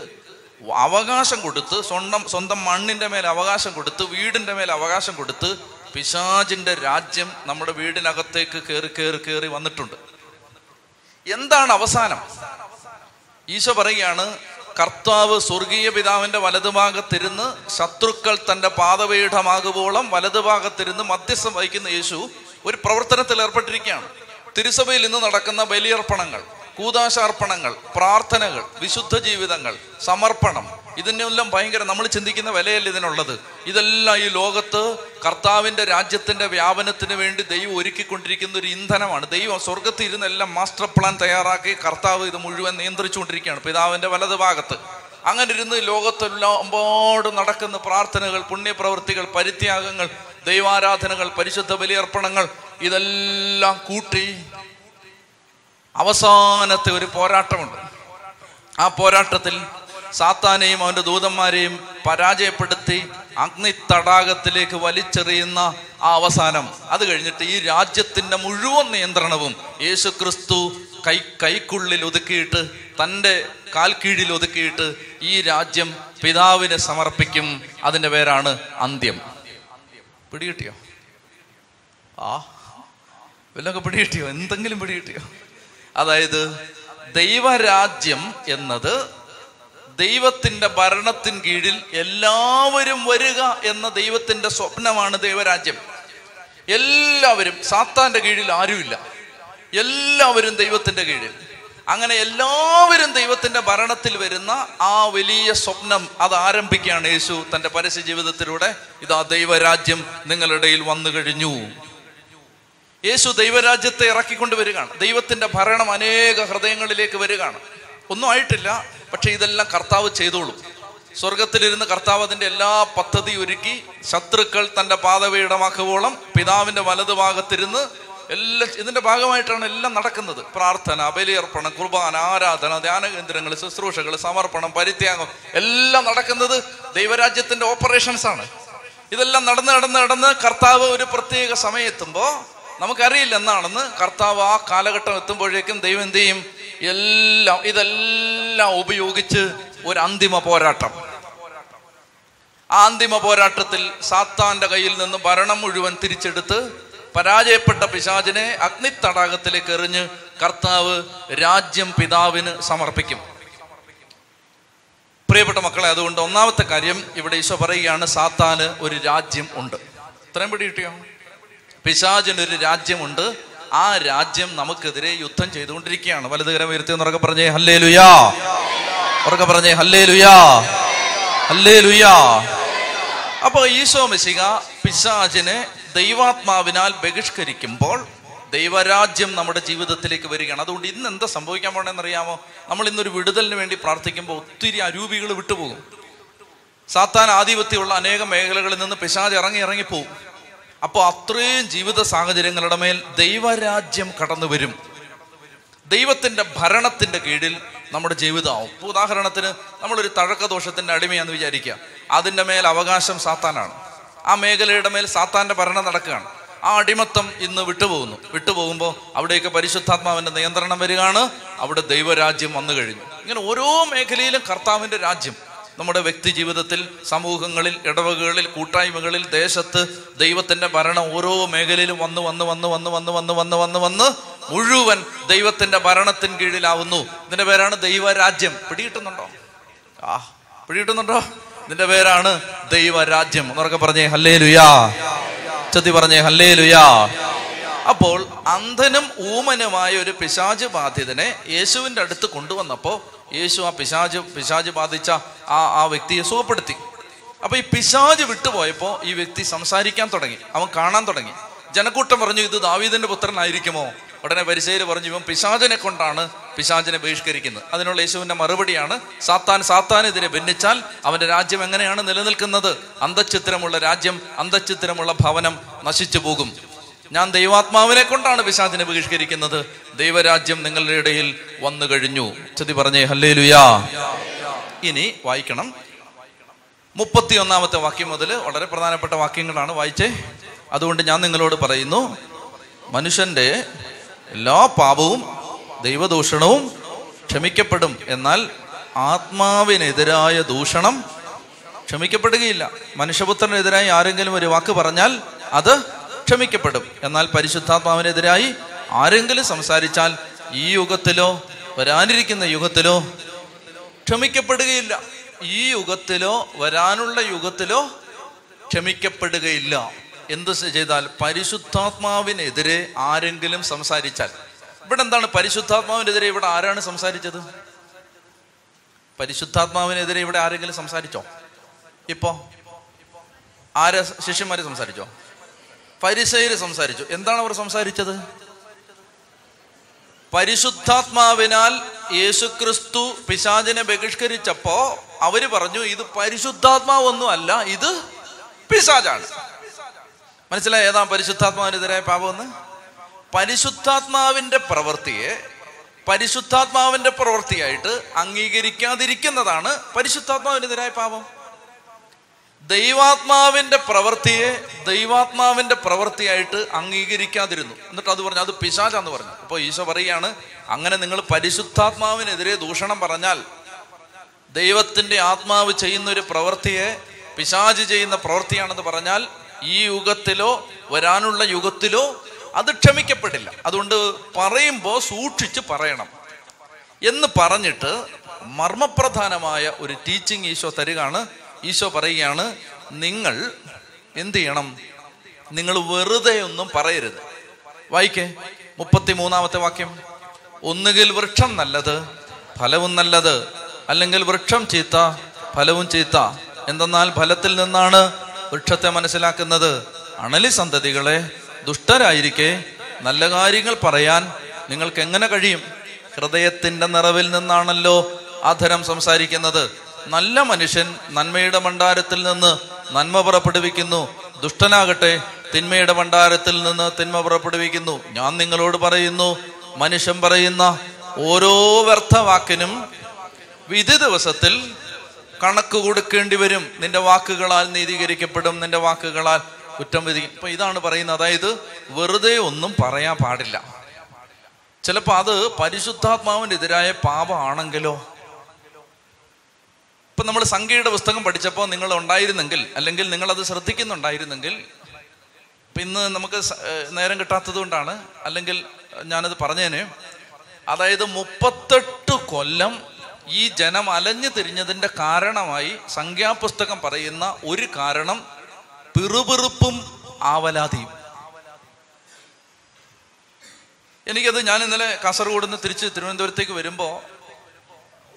അവകാശം കൊടുത്ത് സ്വന്തം സ്വന്തം മണ്ണിന്റെ മേൽ അവകാശം കൊടുത്ത് വീടിന്റെ മേൽ അവകാശം കൊടുത്ത് പിശാചിന്റെ രാജ്യം നമ്മുടെ വീടിനകത്തേക്ക് കയറി കയറി കയറി വന്നിട്ടുണ്ട്. എന്താണ് അവസാനം? ഈശോ പറയുകയാണ് കർത്താവ് സ്വർഗീയ പിതാവിന്റെ വലതുഭാഗത്തിരുന്ന് ശത്രുക്കൾ തന്റെ പാതപീഠമാകുവോളം വലതുഭാഗത്തിരുന്ന് മധ്യസ്ഥം വഹിക്കുന്ന യേശു ഒരു പ്രവർത്തനത്തിൽ ഏർപ്പെട്ടിരിക്കുകയാണ്. തിരുസഭയിൽ ഇന്ന് നടക്കുന്ന ബലിയർപ്പണങ്ങൾ കൂതാശാർപ്പണങ്ങൾ പ്രാർത്ഥനകൾ വിശുദ്ധ ജീവിതങ്ങൾ സമർപ്പണം ഇതിനെല്ലാം ഭയങ്കര നമ്മൾ ചിന്തിക്കുന്ന വിലയല്ല ഇതിനുള്ളത്? ഇതെല്ലാം ഈ ലോകത്ത് കർത്താവിന്റെ രാജ്യത്തിന്റെ വ്യാപനത്തിന് വേണ്ടി ദൈവം ഒരുക്കിക്കൊണ്ടിരിക്കുന്ന ഒരു ഇന്ധനമാണ്. ദൈവം സ്വർഗത്തിൽ ഇരുന്നെല്ലാം മാസ്റ്റർ പ്ലാൻ തയ്യാറാക്കി കർത്താവ് ഇത് മുഴുവൻ നിയന്ത്രിച്ചുകൊണ്ടിരിക്കുകയാണ്. പിതാവിന്റെ വലത് ഭാഗത്ത്. അങ്ങനെ ഇരുന്ന് ലോകത്തെല്ലാം അമ്പാട് നടക്കുന്ന പ്രാർത്ഥനകൾ പുണ്യപ്രവൃത്തികൾ പരിത്യാഗങ്ങൾ ദൈവാരാധനകൾ പരിശുദ്ധ ബലിയർപ്പണങ്ങൾ ഇതെല്ലാം കൂട്ടി അവസാനത്തെ ഒരു പോരാട്ടമുണ്ട്. ആ പോരാട്ടത്തിൽ സാത്താനെയും അവന്റെ ദൂതന്മാരെയും പരാജയപ്പെടുത്തി അഗ്നി തടാകത്തിലേക്ക് വലിച്ചെറിയുന്ന ആ അവസാനം. അത് കഴിഞ്ഞിട്ട് ഈ രാജ്യത്തിന്റെ മുഴുവൻ നിയന്ത്രണവും യേശു ക്രിസ്തു കൈ കൈക്കുള്ളിൽ ഒതുക്കിയിട്ട് തന്റെ കാൽക്കീഴിൽ കീഴിൽ ഒതുക്കിയിട്ട് ഈ രാജ്യം പിതാവിനെ സമർപ്പിക്കും. അതിന്റെ പേരാണ് അന്ത്യം. പിടികിട്ടിയോ? ആ വല്ലതൊക്കെ പിടികിട്ടിയോ? എന്തെങ്കിലും പിടികിട്ടിയോ? അതായത് ദൈവരാജ്യം എന്നത് ദൈവത്തിന്റെ ഭരണത്തിൻ കീഴിൽ എല്ലാവരും വരിക എന്ന ദൈവത്തിന്റെ സ്വപ്നമാണ് ദൈവരാജ്യം. എല്ലാവരും സാത്താന്റെ കീഴിൽ ആരുമില്ല. എല്ലാവരും ദൈവത്തിന്റെ കീഴിൽ. അങ്ങനെ എല്ലാവരും ദൈവത്തിന്റെ ഭരണത്തിൽ വരുന്ന ആ വലിയ സ്വപ്നം അത് ആരംഭിക്കുകയാണ് യേശു തന്റെ പരസ്യ ജീവിതത്തിലൂടെ. ഇതാ ദൈവരാജ്യം നിങ്ങളുടെ ഇടയിൽ വന്നു കഴിഞ്ഞു. യേശു ദൈവരാജ്യത്തെ ഇറക്കിക്കൊണ്ട് വരികയാണ്. ദൈവത്തിന്റെ ഭരണം അനേക ഹൃദയങ്ങളിലേക്ക് വരികയാണ്. ഒന്നും ആയിട്ടില്ല പക്ഷെ ഇതെല്ലാം കർത്താവ് ചെയ്തോളും. സ്വർഗത്തിലിരുന്ന് കർത്താവ് അതിന്റെ എല്ലാ പദ്ധതി ഒരുക്കി ശത്രുക്കൾ തന്റെ പാതവീടമാക്കുവോളം പിതാവിന്റെ വലതുഭാഗത്തിരുന്ന് എല്ലാ ഇതിന്റെ ഭാഗമായിട്ടാണ് എല്ലാം നടക്കുന്നത്. പ്രാർത്ഥന ബലിയർപ്പണം കുർബാന ആരാധന ധ്യാന കേന്ദ്രങ്ങൾ ശുശ്രൂഷകൾ സമർപ്പണം പരിത്യാഗം എല്ലാം നടക്കുന്നത് ദൈവരാജ്യത്തിന്റെ ഓപ്പറേഷൻസ് ആണ്. ഇതെല്ലാം നടന്ന് നടന്ന് നടന്ന് കർത്താവ് ഒരു പ്രത്യേക സമയത്തുമ്പോൾ നമുക്കറിയില്ല എന്നാണെന്ന് കർത്താവ് ആ കാലഘട്ടം എത്തുമ്പോഴേക്കും ദൈവം എന്ത് ചെയ്യും? എല്ലാം ഇതെല്ലാം ഉപയോഗിച്ച് ഒരു അന്തിമ പോരാട്ടം. ആ അന്തിമ പോരാട്ടത്തിൽ സാത്താന്റെ കയ്യിൽ നിന്ന് ഭരണം മുഴുവൻ തിരിച്ചെടുത്ത് പരാജയപ്പെട്ട പിശാചിനെ അഗ്നി തടാകത്തിലേക്ക് എറിഞ്ഞ് കർത്താവ് രാജ്യം പിതാവിന് സമർപ്പിക്കും. പ്രിയപ്പെട്ട മക്കളെ അതുകൊണ്ട് ഒന്നാമത്തെ കാര്യം ഇവിടെ ഈശോ പറയുകയാണ് സാത്താന് ഒരു രാജ്യം ഉണ്ട്. ഇത്രയും പിടി കിട്ടിയോ? പിശാചിന് ഒരു രാജ്യമുണ്ട് ആ രാജ്യം നമുക്കെതിരെ യുദ്ധം ചെയ്തുകൊണ്ടിരിക്കുകയാണ്. വലതുകരം ഉയർത്തി എന്നൊക്കെ പറഞ്ഞേ ഹല്ലേ ലുയാ ഉറക്കെ പറഞ്ഞേ ഹല്ലേ ലുയാ ഹല്ലേ ലുയാ അപ്പൊ ഈശോ മിശിക പിശാചിനെ ദൈവാത്മാവിനാൽ ബഹിഷ്കരിക്കുമ്പോൾ ദൈവരാജ്യം നമ്മുടെ ജീവിതത്തിലേക്ക് വരികയാണ്. അതുകൊണ്ട് ഇന്ന് എന്താ സംഭവിക്കാൻ പോണെന്ന് അറിയാമോ? നമ്മൾ ഇന്നൊരു വിടുതലിന് വേണ്ടി പ്രാർത്ഥിക്കുമ്പോൾ ഒത്തിരി അരൂപികൾ വിട്ടുപോകും. സാത്താൻ ആധിപത്യമുള്ള അനേകം മേഖലകളിൽ നിന്ന് പിശാജ് ഇറങ്ങി ഇറങ്ങിപ്പോവും അപ്പോൾ അത്രയും ജീവിത സാഹചര്യങ്ങളുടെ മേൽ ദൈവരാജ്യം കടന്നു വരും ദൈവത്തിന്റെ ഭരണത്തിന്റെ കീഴിൽ നമ്മുടെ ജീവിതമാവും. ഇപ്പോൾ ഉദാഹരണത്തിന് നമ്മളൊരു തഴക്കദോഷത്തിന്റെ അടിമയാണെന്ന് വിചാരിക്കുക. അതിന്റെ മേൽ അവകാശം സാത്താനാണ്. ആ മേഖലയുടെ മേൽ സാത്താന്റെ ഭരണം നടക്കുകയാണ്. ആ അടിമത്തം ഇന്ന് വിട്ടുപോകുന്നു. വിട്ടുപോകുമ്പോൾ അവിടെയൊക്കെ പരിശുദ്ധാത്മാവിന്റെ നിയന്ത്രണം വരികയാണ്. അവിടെ ദൈവരാജ്യം വന്നു കഴിഞ്ഞു. ഇങ്ങനെ ഓരോ മേഖലയിലും കർത്താവിന്റെ രാജ്യം നമ്മുടെ വ്യക്തി ജീവിതത്തിൽ സമൂഹങ്ങളിൽ ഇടവകകളിൽ കൂട്ടായ്മകളിൽ ദേശത്ത് ദൈവത്തിന്റെ ഭരണം ഓരോ മേഖലയിലും വന്ന് വന്ന് വന്ന് വന്ന് വന്ന് വന്ന് വന്ന് വന്ന് വന്ന് മുഴുവൻ ദൈവത്തിന്റെ ഭരണത്തിന് കീഴിലാവുന്നു. ഇതിന്റെ പേരാണ് ദൈവരാജ്യം. പിടികിട്ടുന്നുണ്ടോ? ആ പിടികിട്ടുന്നുണ്ടോ? ഇതിന്റെ പേരാണ് ദൈവരാജ്യം. എന്നൊക്കെ പറഞ്ഞേ ഹല്ലേ ലുയാ ചത്തി പറഞ്ഞേ ഹല്ലേ ലുയാ അപ്പോൾ അന്ധനും ഊമനുമായ ഒരു പിശാജ് ബാധിതനെ യേശുവിന്റെ അടുത്ത് കൊണ്ടുവന്നപ്പോൾ യേശു ആ പിശാജ് പിശാജ് ബാധിച്ച ആ ആ വ്യക്തിയെ സുഖപ്പെടുത്തി. അപ്പൊ ഈ പിശാജ് വിട്ടുപോയപ്പോ ഈ വ്യക്തി സംസാരിക്കാൻ തുടങ്ങി. അവൻ കാണാൻ തുടങ്ങി. ജനക്കൂട്ടം പറഞ്ഞു ഇത് ദാവീദിന്റെ പുത്രനായിരിക്കുമോ? ഉടനെ പരിശയിൽ പറഞ്ഞു ഇവൻ പിശാചിനെ കൊണ്ടാണ് പിശാചിനെ ബഹിഷ്കരിക്കുന്നത്. അതിനുള്ള യേശുവിന്റെ മറുപടിയാണ് സാത്താൻ സാത്താനെതിരെ ഭിന്നിച്ചാൽ അവന്റെ രാജ്യം എങ്ങനെയാണ് നിലനിൽക്കുന്നത്? അന്തച്ചിത്രമുള്ള രാജ്യം അന്തച്ചിത്രമുള്ള ഭവനം നശിച്ചു പോകും. ഞാൻ ദൈവാത്മാവിനെ കൊണ്ടാണ് പിശാചിനെ ബഹിഷ്കരിക്കുന്നത്. ദൈവരാജ്യം നിങ്ങളുടെ ഇടയിൽ വന്നു കഴിഞ്ഞു. ചതി പറഞ്ഞേ ഹല്ലേ ലുയാ ഇനി വായിക്കണം. മുപ്പത്തി ഒന്നാമത്തെ വാക്യം മുതൽ വളരെ പ്രധാനപ്പെട്ട വാക്യങ്ങളാണ് വായിച്ചേ. അതുകൊണ്ട് ഞാൻ നിങ്ങളോട് പറയുന്നു മനുഷ്യന്റെ എല്ലാ പാപവും ദൈവദൂഷണവും ക്ഷമിക്കപ്പെടും. എന്നാൽ ആത്മാവിനെതിരായ ദൂഷണം ക്ഷമിക്കപ്പെടുകയില്ല. മനുഷ്യപുത്രനെതിരായി ആരെങ്കിലും ഒരു വാക്ക് പറഞ്ഞാൽ അത് ക്ഷമിക്കപ്പെടും. എന്നാൽ പരിശുദ്ധാത്മാവിനെതിരായി ആരെങ്കിലും സംസാരിച്ചാൽ ഈ യുഗത്തിലോ വരാനിരിക്കുന്ന യുഗത്തിലോ ക്ഷമിക്കപ്പെടുകയില്ല. ഈ യുഗത്തിലോ വരാനുള്ള യുഗത്തിലോ ക്ഷമിക്കപ്പെടുകയില്ല. എന്ത് ചെയ്താൽ പരിശുദ്ധാത്മാവിനെതിരെ ആരെങ്കിലും സംസാരിച്ചാൽ. ഇവിടെ എന്താണ് പരിശുദ്ധാത്മാവിനെതിരെ ഇവിടെ ആരാണ് സംസാരിച്ചത്? പരിശുദ്ധാത്മാവിനെതിരെ ഇവിടെ ആരെങ്കിലും സംസാരിച്ചോ? ഇപ്പോ ആരാ ശിഷ്യന്മാരെ സംസാരിച്ചോ? പരിസയര് സംസാരിച്ചു. എന്താണ് അവർ സംസാരിച്ചത്? പരിശുദ്ധാത്മാവിനാൽ യേശുക്രിസ്തു പിശാചിനെ ബഹിഷ്കരിച്ചപ്പോ അവർ പറഞ്ഞു ഇത് പരിശുദ്ധാത്മാവൊന്നും അല്ല ഇത് പിശാചാണ്. മനസ്സിലായി ഏതാ പരിശുദ്ധാത്മാവിനെതിരായ പാപമെന്ന്? പരിശുദ്ധാത്മാവിന്റെ പ്രവൃത്തിയെ പരിശുദ്ധാത്മാവിന്റെ പ്രവൃത്തിയായിട്ട് അംഗീകരിക്കാതിരിക്കുന്നതാണ് പരിശുദ്ധാത്മാവിനെതിരായ പാപം. ദൈവാത്മാവിന്റെ പ്രവൃത്തിയെ ദൈവാത്മാവിന്റെ പ്രവൃത്തിയായിട്ട് അംഗീകരിക്കാതിരുന്നു. എന്നിട്ട് അത് പറഞ്ഞു അത് പിശാചാന്ന് പറഞ്ഞു. അപ്പൊ ഈശോ പറയുകയാണ് അങ്ങനെ നിങ്ങൾ പരിശുദ്ധാത്മാവിനെതിരെ ദൂഷണം പറഞ്ഞാൽ ദൈവത്തിന്റെ ആത്മാവ് ചെയ്യുന്ന ഒരു പ്രവൃത്തിയെ പിശാജ് ചെയ്യുന്ന പ്രവൃത്തിയാണെന്ന് പറഞ്ഞാൽ ഈ യുഗത്തിലോ വരാനുള്ള യുഗത്തിലോ അത് ക്ഷമിക്കപ്പെടില്ല. അതുകൊണ്ട് പറയുമ്പോൾ സൂക്ഷിച്ച് പറയണം. എന്ന് പറഞ്ഞിട്ട് മർമ്മപ്രധാനമായ ഒരു ടീച്ചിങ് ഈശോ തരികയാണ്. ഈശോ പറയുകയാണ് നിങ്ങൾ എന്ത് ചെയ്യണം നിങ്ങൾ വെറുതെ ഒന്നും പറയരുത്. വായിക്കേ മുപ്പത്തി മൂന്നാമത്തെ വാക്യം. ഒന്നുകിൽ വൃക്ഷം നല്ലത് ഫലവും നല്ലത് അല്ലെങ്കിൽ വൃക്ഷം ചീത്ത ഫലവും ചീത്ത. എന്തെന്നാൽ ഫലത്തിൽ നിന്നാണ് വൃക്ഷത്തെ മനസ്സിലാക്കുന്നത്. അണലി സന്തതികളെ ദുഷ്ടരായിരിക്കെ നല്ല കാര്യങ്ങൾ പറയാൻ നിങ്ങൾക്ക് എങ്ങനെ കഴിയും? ഹൃദയത്തിന്റെ നിറവിൽ നിന്നാണല്ലോ അധരം സംസാരിക്കുന്നത്. നല്ല മനുഷ്യൻ നന്മയുടെ ഭണ്ഡാരത്തിൽ നിന്ന് നന്മ പുറപ്പെടുവിക്കുന്നു. ദുഷ്ടനാകട്ടെ തിന്മയുടെ ഭണ്ഡാരത്തിൽ നിന്ന് തിന്മ പുറപ്പെടുവിക്കുന്നു. ഞാൻ നിങ്ങളോട് പറയുന്നു മനുഷ്യൻ പറയുന്ന ഓരോ വ്യർത്ഥവാക്കിനും വിധി ദിവസത്തിൽ കണക്ക് കൊടുക്കേണ്ടി വരും. നിന്റെ വാക്കുകളാൽ നീതീകരിക്കപ്പെടും നിന്റെ വാക്കുകളാൽ കുറ്റം വിധി. ഇപ്പൊ ഇതാണ് പറയുന്നത്. അതായത് വെറുതെ ഒന്നും പറയാൻ പാടില്ല. ചിലപ്പോൾ അത് പരിശുദ്ധാത്മാവിനെതിരായ പാപമാണെങ്കിലോ ഇപ്പൊ നമ്മൾ സംഖ്യയുടെ പുസ്തകം പഠിച്ചപ്പോൾ നിങ്ങൾ ഉണ്ടായിരുന്നെങ്കിൽ അല്ലെങ്കിൽ നിങ്ങളത് ശ്രദ്ധിക്കുന്നുണ്ടായിരുന്നെങ്കിൽ ഇന്ന് നമുക്ക് നേരം കിട്ടാത്തത് കൊണ്ടാണ് അല്ലെങ്കിൽ ഞാനത് പറഞ്ഞേനെ. അതായത് മുപ്പത്തെട്ട് കൊല്ലം ഈ ജനം അലഞ്ഞു തിരിഞ്ഞതിന്റെ കാരണമായി സംഖ്യാപുസ്തകം പറയുന്ന ഒരു കാരണം പിറുപിറുപ്പും ആവലാതിയും. എനിക്കത് ഞാൻ ഇന്നലെ കാസർഗോഡ് നിന്ന് തിരിച്ച് തിരുവനന്തപുരത്തേക്ക് വരുമ്പോൾ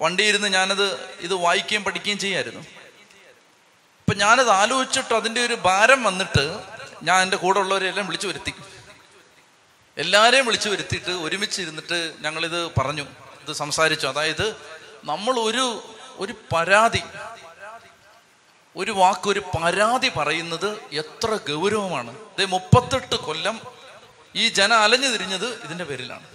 വണ്ടിയിരുന്ന് ഞാനത് ഇത് വായിക്കുകയും പഠിക്കുകയും ചെയ്യായിരുന്നു. അപ്പൊ ഞാനത് ആലോചിച്ചിട്ട് അതിന്റെ ഒരു ഭാരം വന്നിട്ട് ഞാൻ എന്റെ കൂടെ ഉള്ളവരെല്ലാം വിളിച്ചു വരുത്തി. എല്ലാവരെയും വിളിച്ചു വരുത്തിയിട്ട് ഒരുമിച്ച് ഇരുന്നിട്ട് ഞങ്ങളിത് പറഞ്ഞു. ഇത് സംസാരിച്ചു. അതായത് നമ്മൾ ഒരു ഒരു പരാതി ഒരു വാക്ക് ഒരു പരാതി പറയുന്നത് എത്ര ഗൗരവമാണ്. ഇത് മുപ്പത്തെട്ട് കൊല്ലം ഈ ജനം അലഞ്ഞു തിരിഞ്ഞത് ഇതിന്റെ പേരിലാണ്.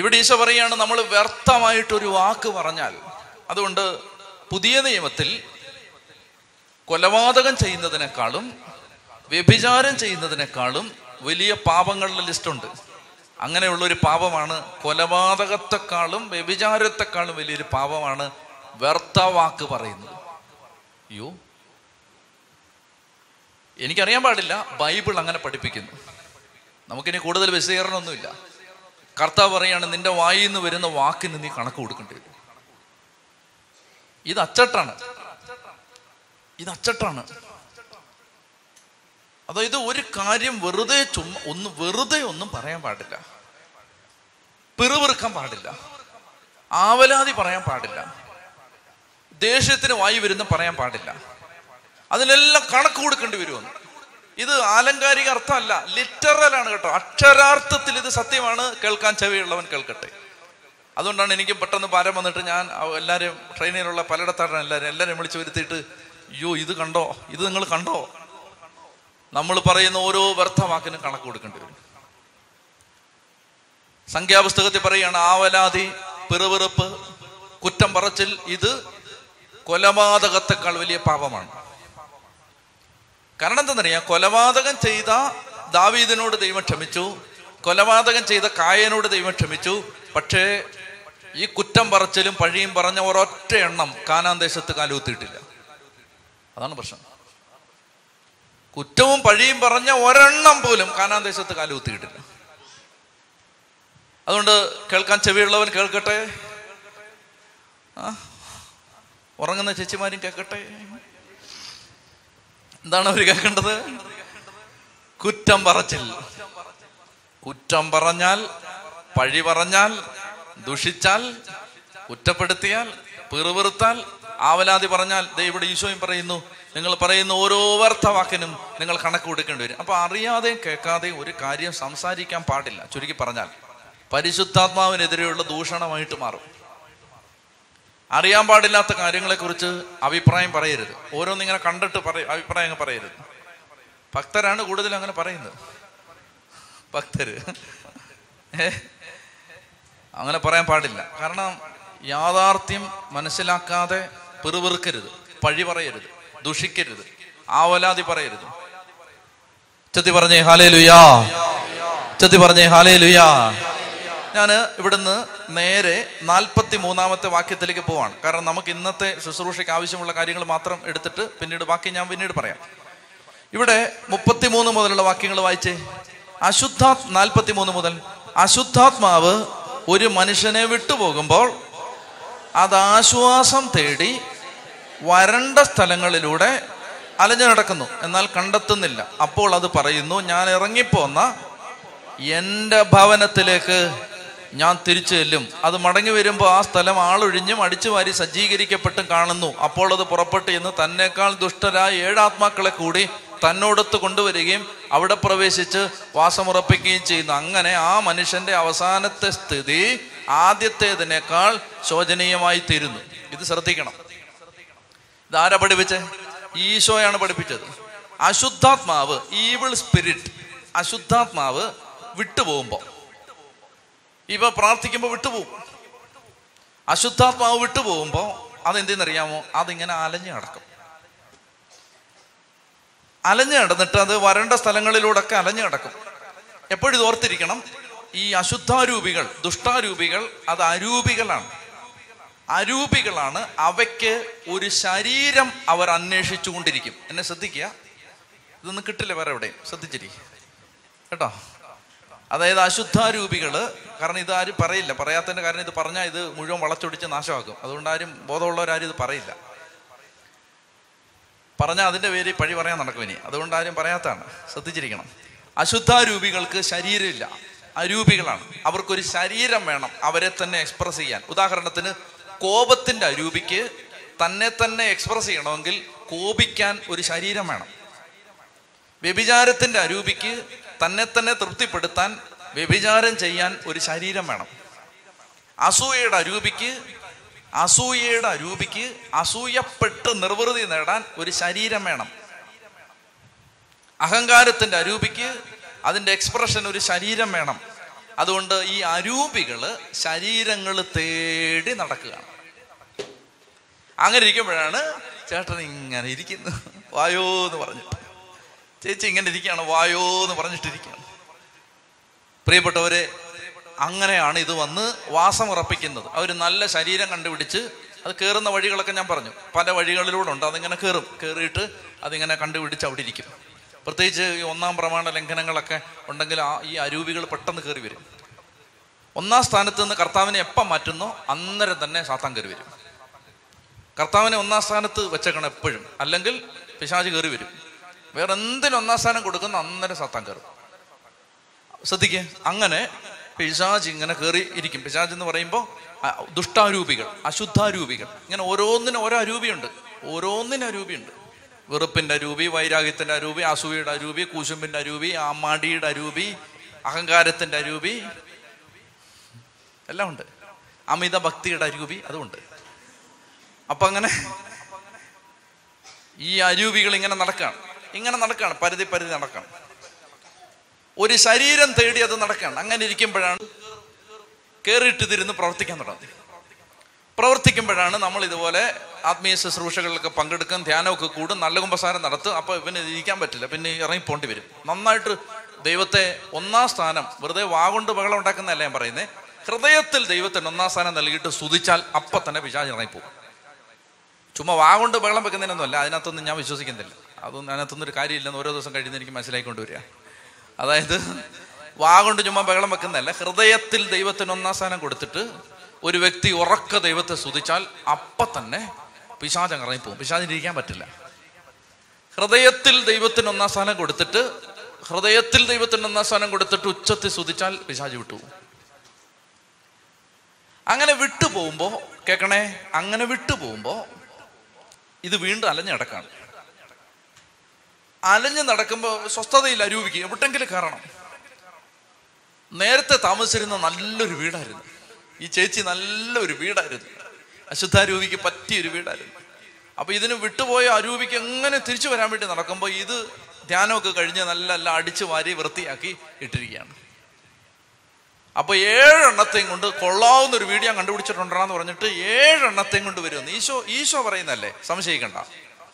ഇവിടെ ഈശോ പറയുകയാണ് നമ്മൾ വ്യർത്ഥമായിട്ടൊരു വാക്ക് പറഞ്ഞാൽ അതുകൊണ്ട് പുതിയ നിയമത്തിൽ കൊലപാതകം ചെയ്യുന്നതിനേക്കാളും വ്യഭിചാരം ചെയ്യുന്നതിനേക്കാളും വലിയ പാപങ്ങളുടെ ലിസ്റ്റുണ്ട് അങ്ങനെയുള്ളൊരു പാപമാണ് കൊലപാതകത്തെക്കാളും വ്യഭിചാരത്തെക്കാളും വലിയൊരു പാപമാണ് വ്യർത്ഥ വാക്ക് പറയുന്നത്. അയ്യോ. എനിക്കറിയാൻ പാടില്ല ബൈബിൾ അങ്ങനെ പഠിപ്പിക്കുന്നു. നമുക്കിനി കൂടുതൽ വിശദീകരണമൊന്നുമില്ല. കർത്താവ് പറയാണ് നിന്റെ വായിൽ നിന്ന് വരുന്ന വാക്കിന് നീ കണക്ക് കൊടുക്കേണ്ടി വരും. ഇത് അച്ചട്ടാണ്. ഇത് അച്ചട്ടാണ്. അതായത് ഒരു കാര്യം വെറുതെ ചുമ്മാ ഒന്ന് വെറുതെ ഒന്നും പറയാൻ പാടില്ല. പിറുപിറുക്കാൻ പാടില്ല. ആവലാതി പറയാൻ പാടില്ല. ദേഷ്യത്തിന് വായി വരുന്ന പറയാൻ പാടില്ല. അതിനെല്ലാം കണക്ക് കൊടുക്കേണ്ടി വരുമെന്ന്. ഇത് ആലങ്കാരിക അർത്ഥമല്ല ലിറ്ററലാണ് കേട്ടോ. അക്ഷരാർത്ഥത്തിൽ ഇത് സത്യമാണ്. കേൾക്കാൻ ചെവിയുള്ളവൻ കേൾക്കട്ടെ. അതുകൊണ്ടാണ് എനിക്ക് പെട്ടെന്ന് പാരം വന്നിട്ട് ഞാൻ എല്ലാവരും ട്രെയിനിലുള്ള പലയിടത്താണ് എല്ലാവരും എല്ലാവരും വിളിച്ചു വരുത്തിയിട്ട് അയ്യോ ഇത് കണ്ടോ? ഇത് നിങ്ങൾ കണ്ടോ? നമ്മൾ പറയുന്ന ഓരോ വ്യർത്ഥവാക്കിനും കണക്ക് കൊടുക്കേണ്ടി വരും. സംഖ്യാപുസ്തകത്തിൽ പറയുകയാണ് ആവലാതി പിറുപിറുപ്പ് കുറ്റം പറച്ചിൽ ഇത് കൊലപാതകത്തെക്കാൾ വലിയ പാപമാണ്. കാരണം എന്താണെന്നറിയാം? കൊലപാതകം ചെയ്ത ദാവീദിനോട് ദൈവം ക്ഷമിച്ചു. കൊലപാതകം ചെയ്ത കായനോട് ദൈവം ക്ഷമിച്ചു. പക്ഷേ ഈ കുറ്റം പറച്ചിലും പഴിയും പറഞ്ഞ ഒരൊറ്റ എണ്ണം കാനാന് ദേശത്ത് കാലുകുത്തിയിട്ടില്ല. അതാണ് പ്രശ്നം. കുറ്റവും പഴിയും പറഞ്ഞ ഒരെണ്ണം പോലും കാനാന് ദേശത്ത് കാലുകുത്തിയിട്ടില്ല. അതുകൊണ്ട് കേൾക്കാൻ ചെവിയുള്ളവൻ കേൾക്കട്ടെ? ഉറങ്ങുന്ന ചേച്ചിമാരും കേൾക്കട്ടെ? എന്താണ് അവർ കേൾക്കേണ്ടത്? കുറ്റം പറച്ചിൽ. കുറ്റം പറഞ്ഞാൽ പഴി പറഞ്ഞാൽ ദുഷിച്ചാൽ കുറ്റപ്പെടുത്തിയാൽ പിറുപിറുത്താൽ ആവലാതി പറഞ്ഞാൽ ദേ ഇവിടെ ഈശോയും പറയുന്നു നിങ്ങൾ പറയുന്ന ഓരോ വാക്കിനും നിങ്ങൾ കണക്ക് കൊടുക്കേണ്ടി വരും. അപ്പൊ അറിയാതെയും കേൾക്കാതെയും ഒരു കാര്യം സംസാരിക്കാൻ പാടില്ല ചുരുക്കി പറഞ്ഞാൽ. പരിശുദ്ധാത്മാവിനെതിരെയുള്ള ദൂഷണമായിട്ട് മാറും. അറിയാൻ പാടില്ലാത്ത കാര്യങ്ങളെക്കുറിച്ച് അഭിപ്രായം പറയരുത്. ഓരോന്നിങ്ങനെ കണ്ടിട്ട് പറയ അഭിപ്രായം പറയരുത്. ഭക്തരാണ് കൂടുതൽ അങ്ങനെ പറയുന്നത്. ഭക്തര്. അങ്ങനെ പറയാൻ പാടില്ല. കാരണം യാഥാർത്ഥ്യം മനസ്സിലാക്കാതെ പിറുപിറുക്കരുത്. പഴി പറയരുത്. ദുഷിക്കരുത്. ആവലാതി പറയരുത്. ചെത്തി പറഞ്ഞേ ഹാലേ ലുയാ ചെത്തി പറഞ്ഞേ ഹാലേ ലുയാ ഞാൻ ഇവിടുന്ന് നേരെ നാൽപ്പത്തി മൂന്നാമത്തെ വാക്യത്തിലേക്ക് പോവാണ്. കാരണം നമുക്ക് ഇന്നത്തെ ശുശ്രൂഷയ്ക്ക് ആവശ്യമുള്ള കാര്യങ്ങൾ മാത്രം എടുത്തിട്ട് പിന്നീട് ബാക്കി ഞാൻ പിന്നീട് പറയാം. ഇവിടെ മുപ്പത്തിമൂന്ന് മുതലുള്ള വാക്യങ്ങൾ വായിച്ചേ. അശുദ്ധാത് നാൽപ്പത്തി മൂന്ന് മുതൽ. അശുദ്ധാത്മാവ് ഒരു മനുഷ്യനെ വിട്ടുപോകുമ്പോൾ അത് ആശ്വാസം തേടി വരണ്ട സ്ഥലങ്ങളിലൂടെ അലഞ്ഞു നടക്കുന്നു. എന്നാൽ കണ്ടെത്തുന്നില്ല. അപ്പോൾ അത് പറയുന്നു ഞാൻ ഇറങ്ങിപ്പോന്ന എന്റെ ഭവനത്തിലേക്ക് ഞാൻ തിരിച്ചു ചെല്ലും. അത് മടങ്ങി വരുമ്പോൾ ആ സ്ഥലം ആളൊഴിഞ്ഞും അടിച്ചു വാരി സജ്ജീകരിക്കപ്പെട്ടും കാണുന്നു. അപ്പോൾ അത് പുറപ്പെട്ട് എന്ന് തന്നെക്കാൾ ദുഷ്ടരായ ഏഴാത്മാക്കളെ കൂടി തന്നോടൊത്ത് കൊണ്ടുവരികയും അവിടെ പ്രവേശിച്ച് വാസമുറപ്പിക്കുകയും ചെയ്യുന്നു. അങ്ങനെ ആ മനുഷ്യന്റെ അവസാനത്തെ സ്ഥിതി ആദ്യത്തേതിനേക്കാൾ ശോചനീയമായി തീരുന്നു. ഇത് ശ്രദ്ധിക്കണം. ഇതാരാ പഠിപ്പിച്ചേ? ഈശോയാണ് പഠിപ്പിച്ചത്. അശുദ്ധാത്മാവ് ഈവിൾ സ്പിരിറ്റ് അശുദ്ധാത്മാവ് വിട്ടുപോകുമ്പോ ഇവ പ്രാർത്ഥിക്കുമ്പോൾ വിട്ടുപോകും അശുദ്ധാത്മാവ് വിട്ടുപോകുമ്പോൾ അതെന്തെന്നറിയാമോ? അതിങ്ങനെ അലഞ്ഞു കിടക്കും അലഞ്ഞു കിടന്നിട്ട് അത് വരണ്ട സ്ഥലങ്ങളിലൂടെയൊക്കെ അലഞ്ഞു കിടക്കും എപ്പോഴും ഓർത്തിരിക്കണം. ഈ അശുദ്ധാരൂപികൾ ദുഷ്ടാരൂപികൾ അത് അരൂപികളാണ്. അരൂപികളാണ് അവയ്ക്ക് ഒരു ശരീരം അവർ അന്വേഷിച്ചുകൊണ്ടിരിക്കും. എന്നെ ശ്രദ്ധിക്കുക. ഇതൊന്നും കിട്ടില്ല വേറെ എവിടെയും. ശ്രദ്ധിച്ചിരിക്കും കേട്ടോ? അതായത് അശുദ്ധാരൂപികൾ കാരണം ഇത് ആരും പറയില്ല. പറയാത്തതിന്റെ കാരണം ഇത് പറഞ്ഞാൽ ഇത് മുഴുവൻ വളച്ചൊടിച്ച് നാശമാക്കും. അതുകൊണ്ട് ആരും ബോധമുള്ളവരാരും ഇത് പറയില്ല. പറഞ്ഞാൽ അതിന്റെ പേര് പഴി പറയാൻ നടക്കും ഇനി. അതുകൊണ്ട് ആരും പറയാത്തതാണ്. ശ്രദ്ധിച്ചിരിക്കണം. അശുദ്ധാരൂപികൾക്ക് ശരീരമില്ല. അരൂപികളാണ്. അവർക്കൊരു ശരീരം വേണം അവരെ തന്നെ എക്സ്പ്രസ് ചെയ്യാൻ. ഉദാഹരണത്തിന് കോപത്തിന്റെ അരൂപിക്ക് തന്നെ തന്നെ എക്സ്പ്രസ് ചെയ്യണമെങ്കിൽ കോപിക്കാൻ ഒരു ശരീരം വേണം. വ്യഭിചാരത്തിന്റെ അരൂപിക്ക് തന്നെ തന്നെ തൃപ്തിപ്പെടുത്താൻ വ്യഭിചാരം ചെയ്യാൻ ഒരു ശരീരം വേണം. അസൂയയുടെ അരൂപിക്ക് അസൂയയുടെ അരൂപിക്ക് അസൂയപ്പെട്ട് നിർവൃതി നേടാൻ ഒരു ശരീരം വേണം. അഹങ്കാരത്തിന്റെ അരൂപിക്ക് അതിന്റെ എക്സ്പ്രഷൻ ഒരു ശരീരം വേണം. അതുകൊണ്ട് ഈ അരൂപികൾ ശരീരങ്ങൾ തേടി നടക്കുകയാണ്. അങ്ങനെ ഇരിക്കുമ്പോഴാണ് ചേട്ടൻ ഇങ്ങനെ ഇരിക്കുന്നു വായോ എന്ന് പറഞ്ഞിട്ട്. ചേച്ചി ഇങ്ങനെ ഇരിക്കുകയാണ് വായോ എന്ന് പറഞ്ഞിട്ടിരിക്കുകയാണ്. പ്രിയപ്പെട്ടവരെ അങ്ങനെയാണ് ഇത് വന്ന് വാസം ഉറപ്പിക്കുന്നത് അവർ നല്ല ശരീരം കണ്ടുപിടിച്ച് അത് കയറുന്ന വഴികളൊക്കെ ഞാൻ പറഞ്ഞു. പല വഴികളിലൂടെ ഉണ്ട്. അതിങ്ങനെ കയറും കയറിയിട്ട് അതിങ്ങനെ കണ്ടുപിടിച്ച് അവിടെ ഇരിക്കും. പ്രത്യേകിച്ച് ഈ ഒന്നാം പ്രമാണ ലംഘനങ്ങളൊക്കെ ഉണ്ടെങ്കിൽ ആ ഈ അരൂപികൾ പെട്ടെന്ന് കയറി വരും. ഒന്നാം സ്ഥാനത്ത് നിന്ന് കർത്താവിനെ എപ്പം മാറ്റുന്നോ അന്നേരം തന്നെ സാത്താൻ കയറി വരും. കർത്താവിനെ ഒന്നാം സ്ഥാനത്ത് വെച്ചേക്കണം എപ്പോഴും. അല്ലെങ്കിൽ പിശാജ് കയറി വരും. വേറെ എന്തിനും ഒന്നാം സ്ഥാനം കൊടുക്കുന്ന അന്നേരം സാത്താൻ കയറും ശ്രദ്ധിക്കേ. അങ്ങനെ പിശാജ് ഇങ്ങനെ കയറി ഇരിക്കും. പിശാജ് എന്ന് പറയുമ്പോൾ ദുഷ്ടാരൂപികൾ അശുദ്ധാരൂപികൾ. ഇങ്ങനെ ഓരോന്നിനും ഓരോ അരൂപിയുണ്ട്. ഓരോന്നിനും അരൂപിയുണ്ട്. വെറുപ്പിന്റെ അരൂപി വൈരാഗ്യത്തിന്റെ അരൂപി അസൂയയുടെ അരൂപി കൂശുമ്പിന്റെ അരൂപി ആമാടിയുടെ അരൂപി അഹങ്കാരത്തിന്റെ അരൂപി. എല്ലാം ഉണ്ട്. അമിത ഭക്തിയുടെ അരൂപി അതുമുണ്ട് അപ്പൊ അങ്ങനെ ഈ അരൂപികൾ ഇങ്ങനെ നടക്കുകയാണ് ഇങ്ങനെ നടക്കുകയാണ് പരിധി പരിധി നടക്കണം. ഒരു ശരീരം തേടി അത് നടക്കണം അങ്ങനെ ഇരിക്കുമ്പോഴാണ് കയറിയിട്ട് തിരുന്ന് പ്രവർത്തിക്കാൻ തുടങ്ങി പ്രവർത്തിക്കുമ്പോഴാണ് നമ്മൾ ഇതുപോലെ ആത്മീയ ശുശ്രൂഷകളിലൊക്കെ പങ്കെടുക്കും ധ്യാനമൊക്കെ കൂടും നല്ല കുമ്പസാരം നടത്തും. അപ്പോൾ ഇവന് ഇരിക്കാൻ പറ്റില്ല. പിന്നെ ഇറങ്ങിപ്പോണ്ടി വരും. നന്നായിട്ട് ദൈവത്തെ ഒന്നാം സ്ഥാനം വെറുതെ വാഗൊണ്ട് ബഹളം ഉണ്ടാക്കുന്നതല്ല ഞാൻ പറയുന്നത് ഹൃദയത്തിൽ ദൈവത്തിന് ഒന്നാം സ്ഥാനം നൽകിയിട്ട് സ്തുതിച്ചാൽ അപ്പം തന്നെ പിശാജ് ഇറങ്ങിപ്പോകും. ചുമ്മാ വാഗൊണ്ട് ബഹളം വെക്കുന്നതിനൊന്നുമല്ല. അതിനകത്തൊന്നും ഞാൻ വിശ്വസിക്കുന്നില്ല. അതൊന്നും അതിനകത്തൊന്നും ഒരു കാര്യമില്ലെന്ന് ഓരോ ദിവസം കഴിയുന്ന എനിക്ക് മനസ്സിലായിക്കൊണ്ട് വരിക. അതായത് വാഗൊണ്ട് ചുമ്മാ ബഹളം വെക്കുന്നതല്ല ഹൃദയത്തിൽ ദൈവത്തിന് ഒന്നാം സ്ഥാനം കൊടുത്തിട്ട് ഒരു വ്യക്തി ഉറക്ക ദൈവത്തെ സ്തുതിച്ചാൽ അപ്പം തന്നെ പിശാചം ഇറങ്ങിപ്പോകും പിശാചിന് ഇരിക്കാൻ പറ്റില്ല. ഹൃദയത്തിൽ ദൈവത്തിന് ഒന്നാം സ്ഥാനം കൊടുത്തിട്ട് ഹൃദയത്തിൽ ദൈവത്തിന് ഒന്നാം സ്ഥാനം കൊടുത്തിട്ട് ഉച്ചത്തിൽ സ്തുതിച്ചാൽ പിശാച് വിട്ടു അങ്ങനെ വിട്ടു പോകുമ്പോ കേക്കണേ അങ്ങനെ വിട്ടു പോകുമ്പോ ഇത് വീണ്ടും അലഞ്ഞു നടക്കാണ് അലഞ്ഞു നടക്കുമ്പോൾ സ്വസ്ഥതയിൽ അരൂപിക്കും എവിടെങ്കിലും കയറണം. നേരത്തെ താമസിച്ചിരുന്ന നല്ലൊരു വീടായിരുന്നു. ഈ ചേച്ചി നല്ലൊരു വീടായിരുന്നു. അശുദ്ധ അരൂപിക്ക് പറ്റിയൊരു വീടായിരുന്നു. അപ്പൊ ഇതിന് വിട്ടുപോയ അരൂപിക്ക് എങ്ങനെ തിരിച്ചു വരാൻ വേണ്ടി നടക്കുമ്പോൾ ഇത് ധ്യാനമൊക്കെ കഴിഞ്ഞ് നല്ല നല്ല അടിച്ചു വാരി വൃത്തിയാക്കി ഇട്ടിരിക്കുകയാണ്. അപ്പൊ ഏഴെണ്ണത്തെയും കൊണ്ട് കൊള്ളാവുന്ന ഒരു വീഡിയോ കണ്ടുപിടിച്ചിട്ടുണ്ടെന്ന് പറഞ്ഞിട്ട് ഏഴെണ്ണത്തെയും കൊണ്ട് വരുമെന്ന്. ഈശോ ഈശോ പറയുന്നല്ലേ സംശയിക്കണ്ട.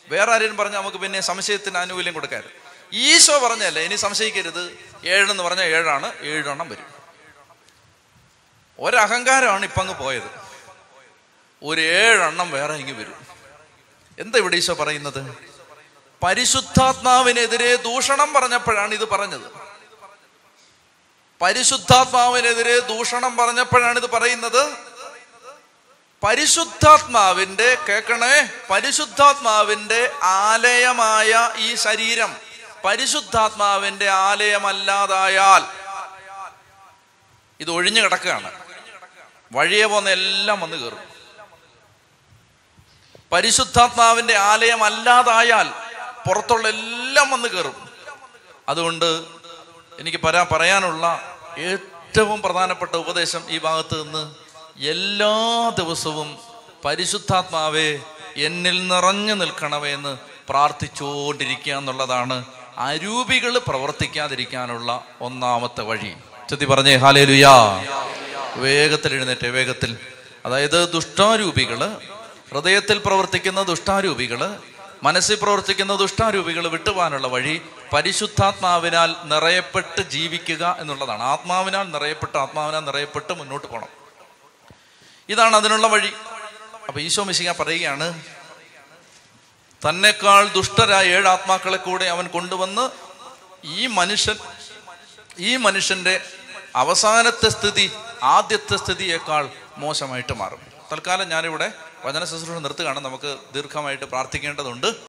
വേറെ ആരെയും പറഞ്ഞാൽ നമുക്ക് പിന്നെ സംശയത്തിന് ആനുകൂല്യം കൊടുക്കാറ്. ഈശോ പറഞ്ഞല്ലേ ഇനി സംശയിക്കരുത്. ഏഴെന്ന് പറഞ്ഞാൽ ഏഴാണ് ഏഴെണ്ണം വരും. ഒരഹങ്കാരമാണ് ഇപ്പം അങ്ങ് പോയത്. ഒരു ഏഴെണ്ണം വേറെ ഇങ്ങ് വരും. എന്താ ഇവിടെ ഈശോ പറയുന്നത്? പരിശുദ്ധാത്മാവിനെതിരെ ദൂഷണം പറഞ്ഞപ്പോഴാണ് ഇത് പറഞ്ഞത്. പരിശുദ്ധാത്മാവിനെതിരെ ദൂഷണം പറഞ്ഞപ്പോഴാണ് ഇത് പറയുന്നത്? പരിശുദ്ധാത്മാവിന്റെ കേൾക്കണേ പരിശുദ്ധാത്മാവിന്റെ ആലയമായ ഈ ശരീരം പരിശുദ്ധാത്മാവിന്റെ ആലയമല്ലാതായാൽ ഇത് ഒഴിഞ്ഞു കിടക്കുകയാണ്. വഴിയെ പോന്ന എല്ലാം വന്ന് കയറും. പരിശുദ്ധാത്മാവിന്റെ ആലയം അല്ലാതായാൽ പുറത്തുള്ള എല്ലാം വന്ന് കയറും. അതുകൊണ്ട് എനിക്ക് പറയാനുള്ള ഏറ്റവും പ്രധാനപ്പെട്ട ഉപദേശം ഈ ഭാഗത്ത് നിന്ന് എല്ലാ ദിവസവും പരിശുദ്ധാത്മാവേ എന്നിൽ നിറഞ്ഞു നിൽക്കണമേ എന്ന് പ്രാർത്ഥിച്ചുകൊണ്ടിരിക്കുക എന്നുള്ളതാണ് അരൂപികൾ പ്രവർത്തിക്കാതിരിക്കാനുള്ള ഒന്നാമത്തെ വഴി. ചെത്തി പറഞ്ഞേ ഹാലേ ലുയാ വേഗത്തിൽ എഴുന്നേറ്റ് വേഗത്തിൽ. അതായത് ദുഷ്ടാരൂപികൾ ഹൃദയത്തിൽ പ്രവർത്തിക്കുന്ന ദുഷ്ടാരൂപികൾ മനസ്സിൽ പ്രവർത്തിക്കുന്ന ദുഷ്ടാരൂപികൾ വിട്ടുപോകാനുള്ള വഴി പരിശുദ്ധാത്മാവിനാൽ നിറയപ്പെട്ട് ജീവിക്കുക എന്നുള്ളതാണ്. ആത്മാവിനാൽ നിറയപ്പെട്ട് ആത്മാവിനാൽ നിറയപ്പെട്ട് മുന്നോട്ട് പോകണം. ഇതാണ് അതിനുള്ള വഴി. അപ്പൊ ഈശോ മിശിക പറയുകയാണ് തന്നെക്കാൾ ദുഷ്ടരായ ഏഴ് ആത്മാക്കളെ കൂടെ അവൻ കൊണ്ടുവന്ന് ഈ മനുഷ്യൻ ഈ മനുഷ്യന്റെ അവസാനത്തെ സ്ഥിതി ആദ്യത്തെ സ്ഥിതിയേക്കാൾ മോശമായിട്ട് മാറും. തൽക്കാലം ഞാനിവിടെ വചന ശുശ്രൂഷ നിർത്തുകയാണ്. നമുക്ക് ദീർഘമായിട്ട് പ്രാർത്ഥിക്കേണ്ടതുണ്ട്.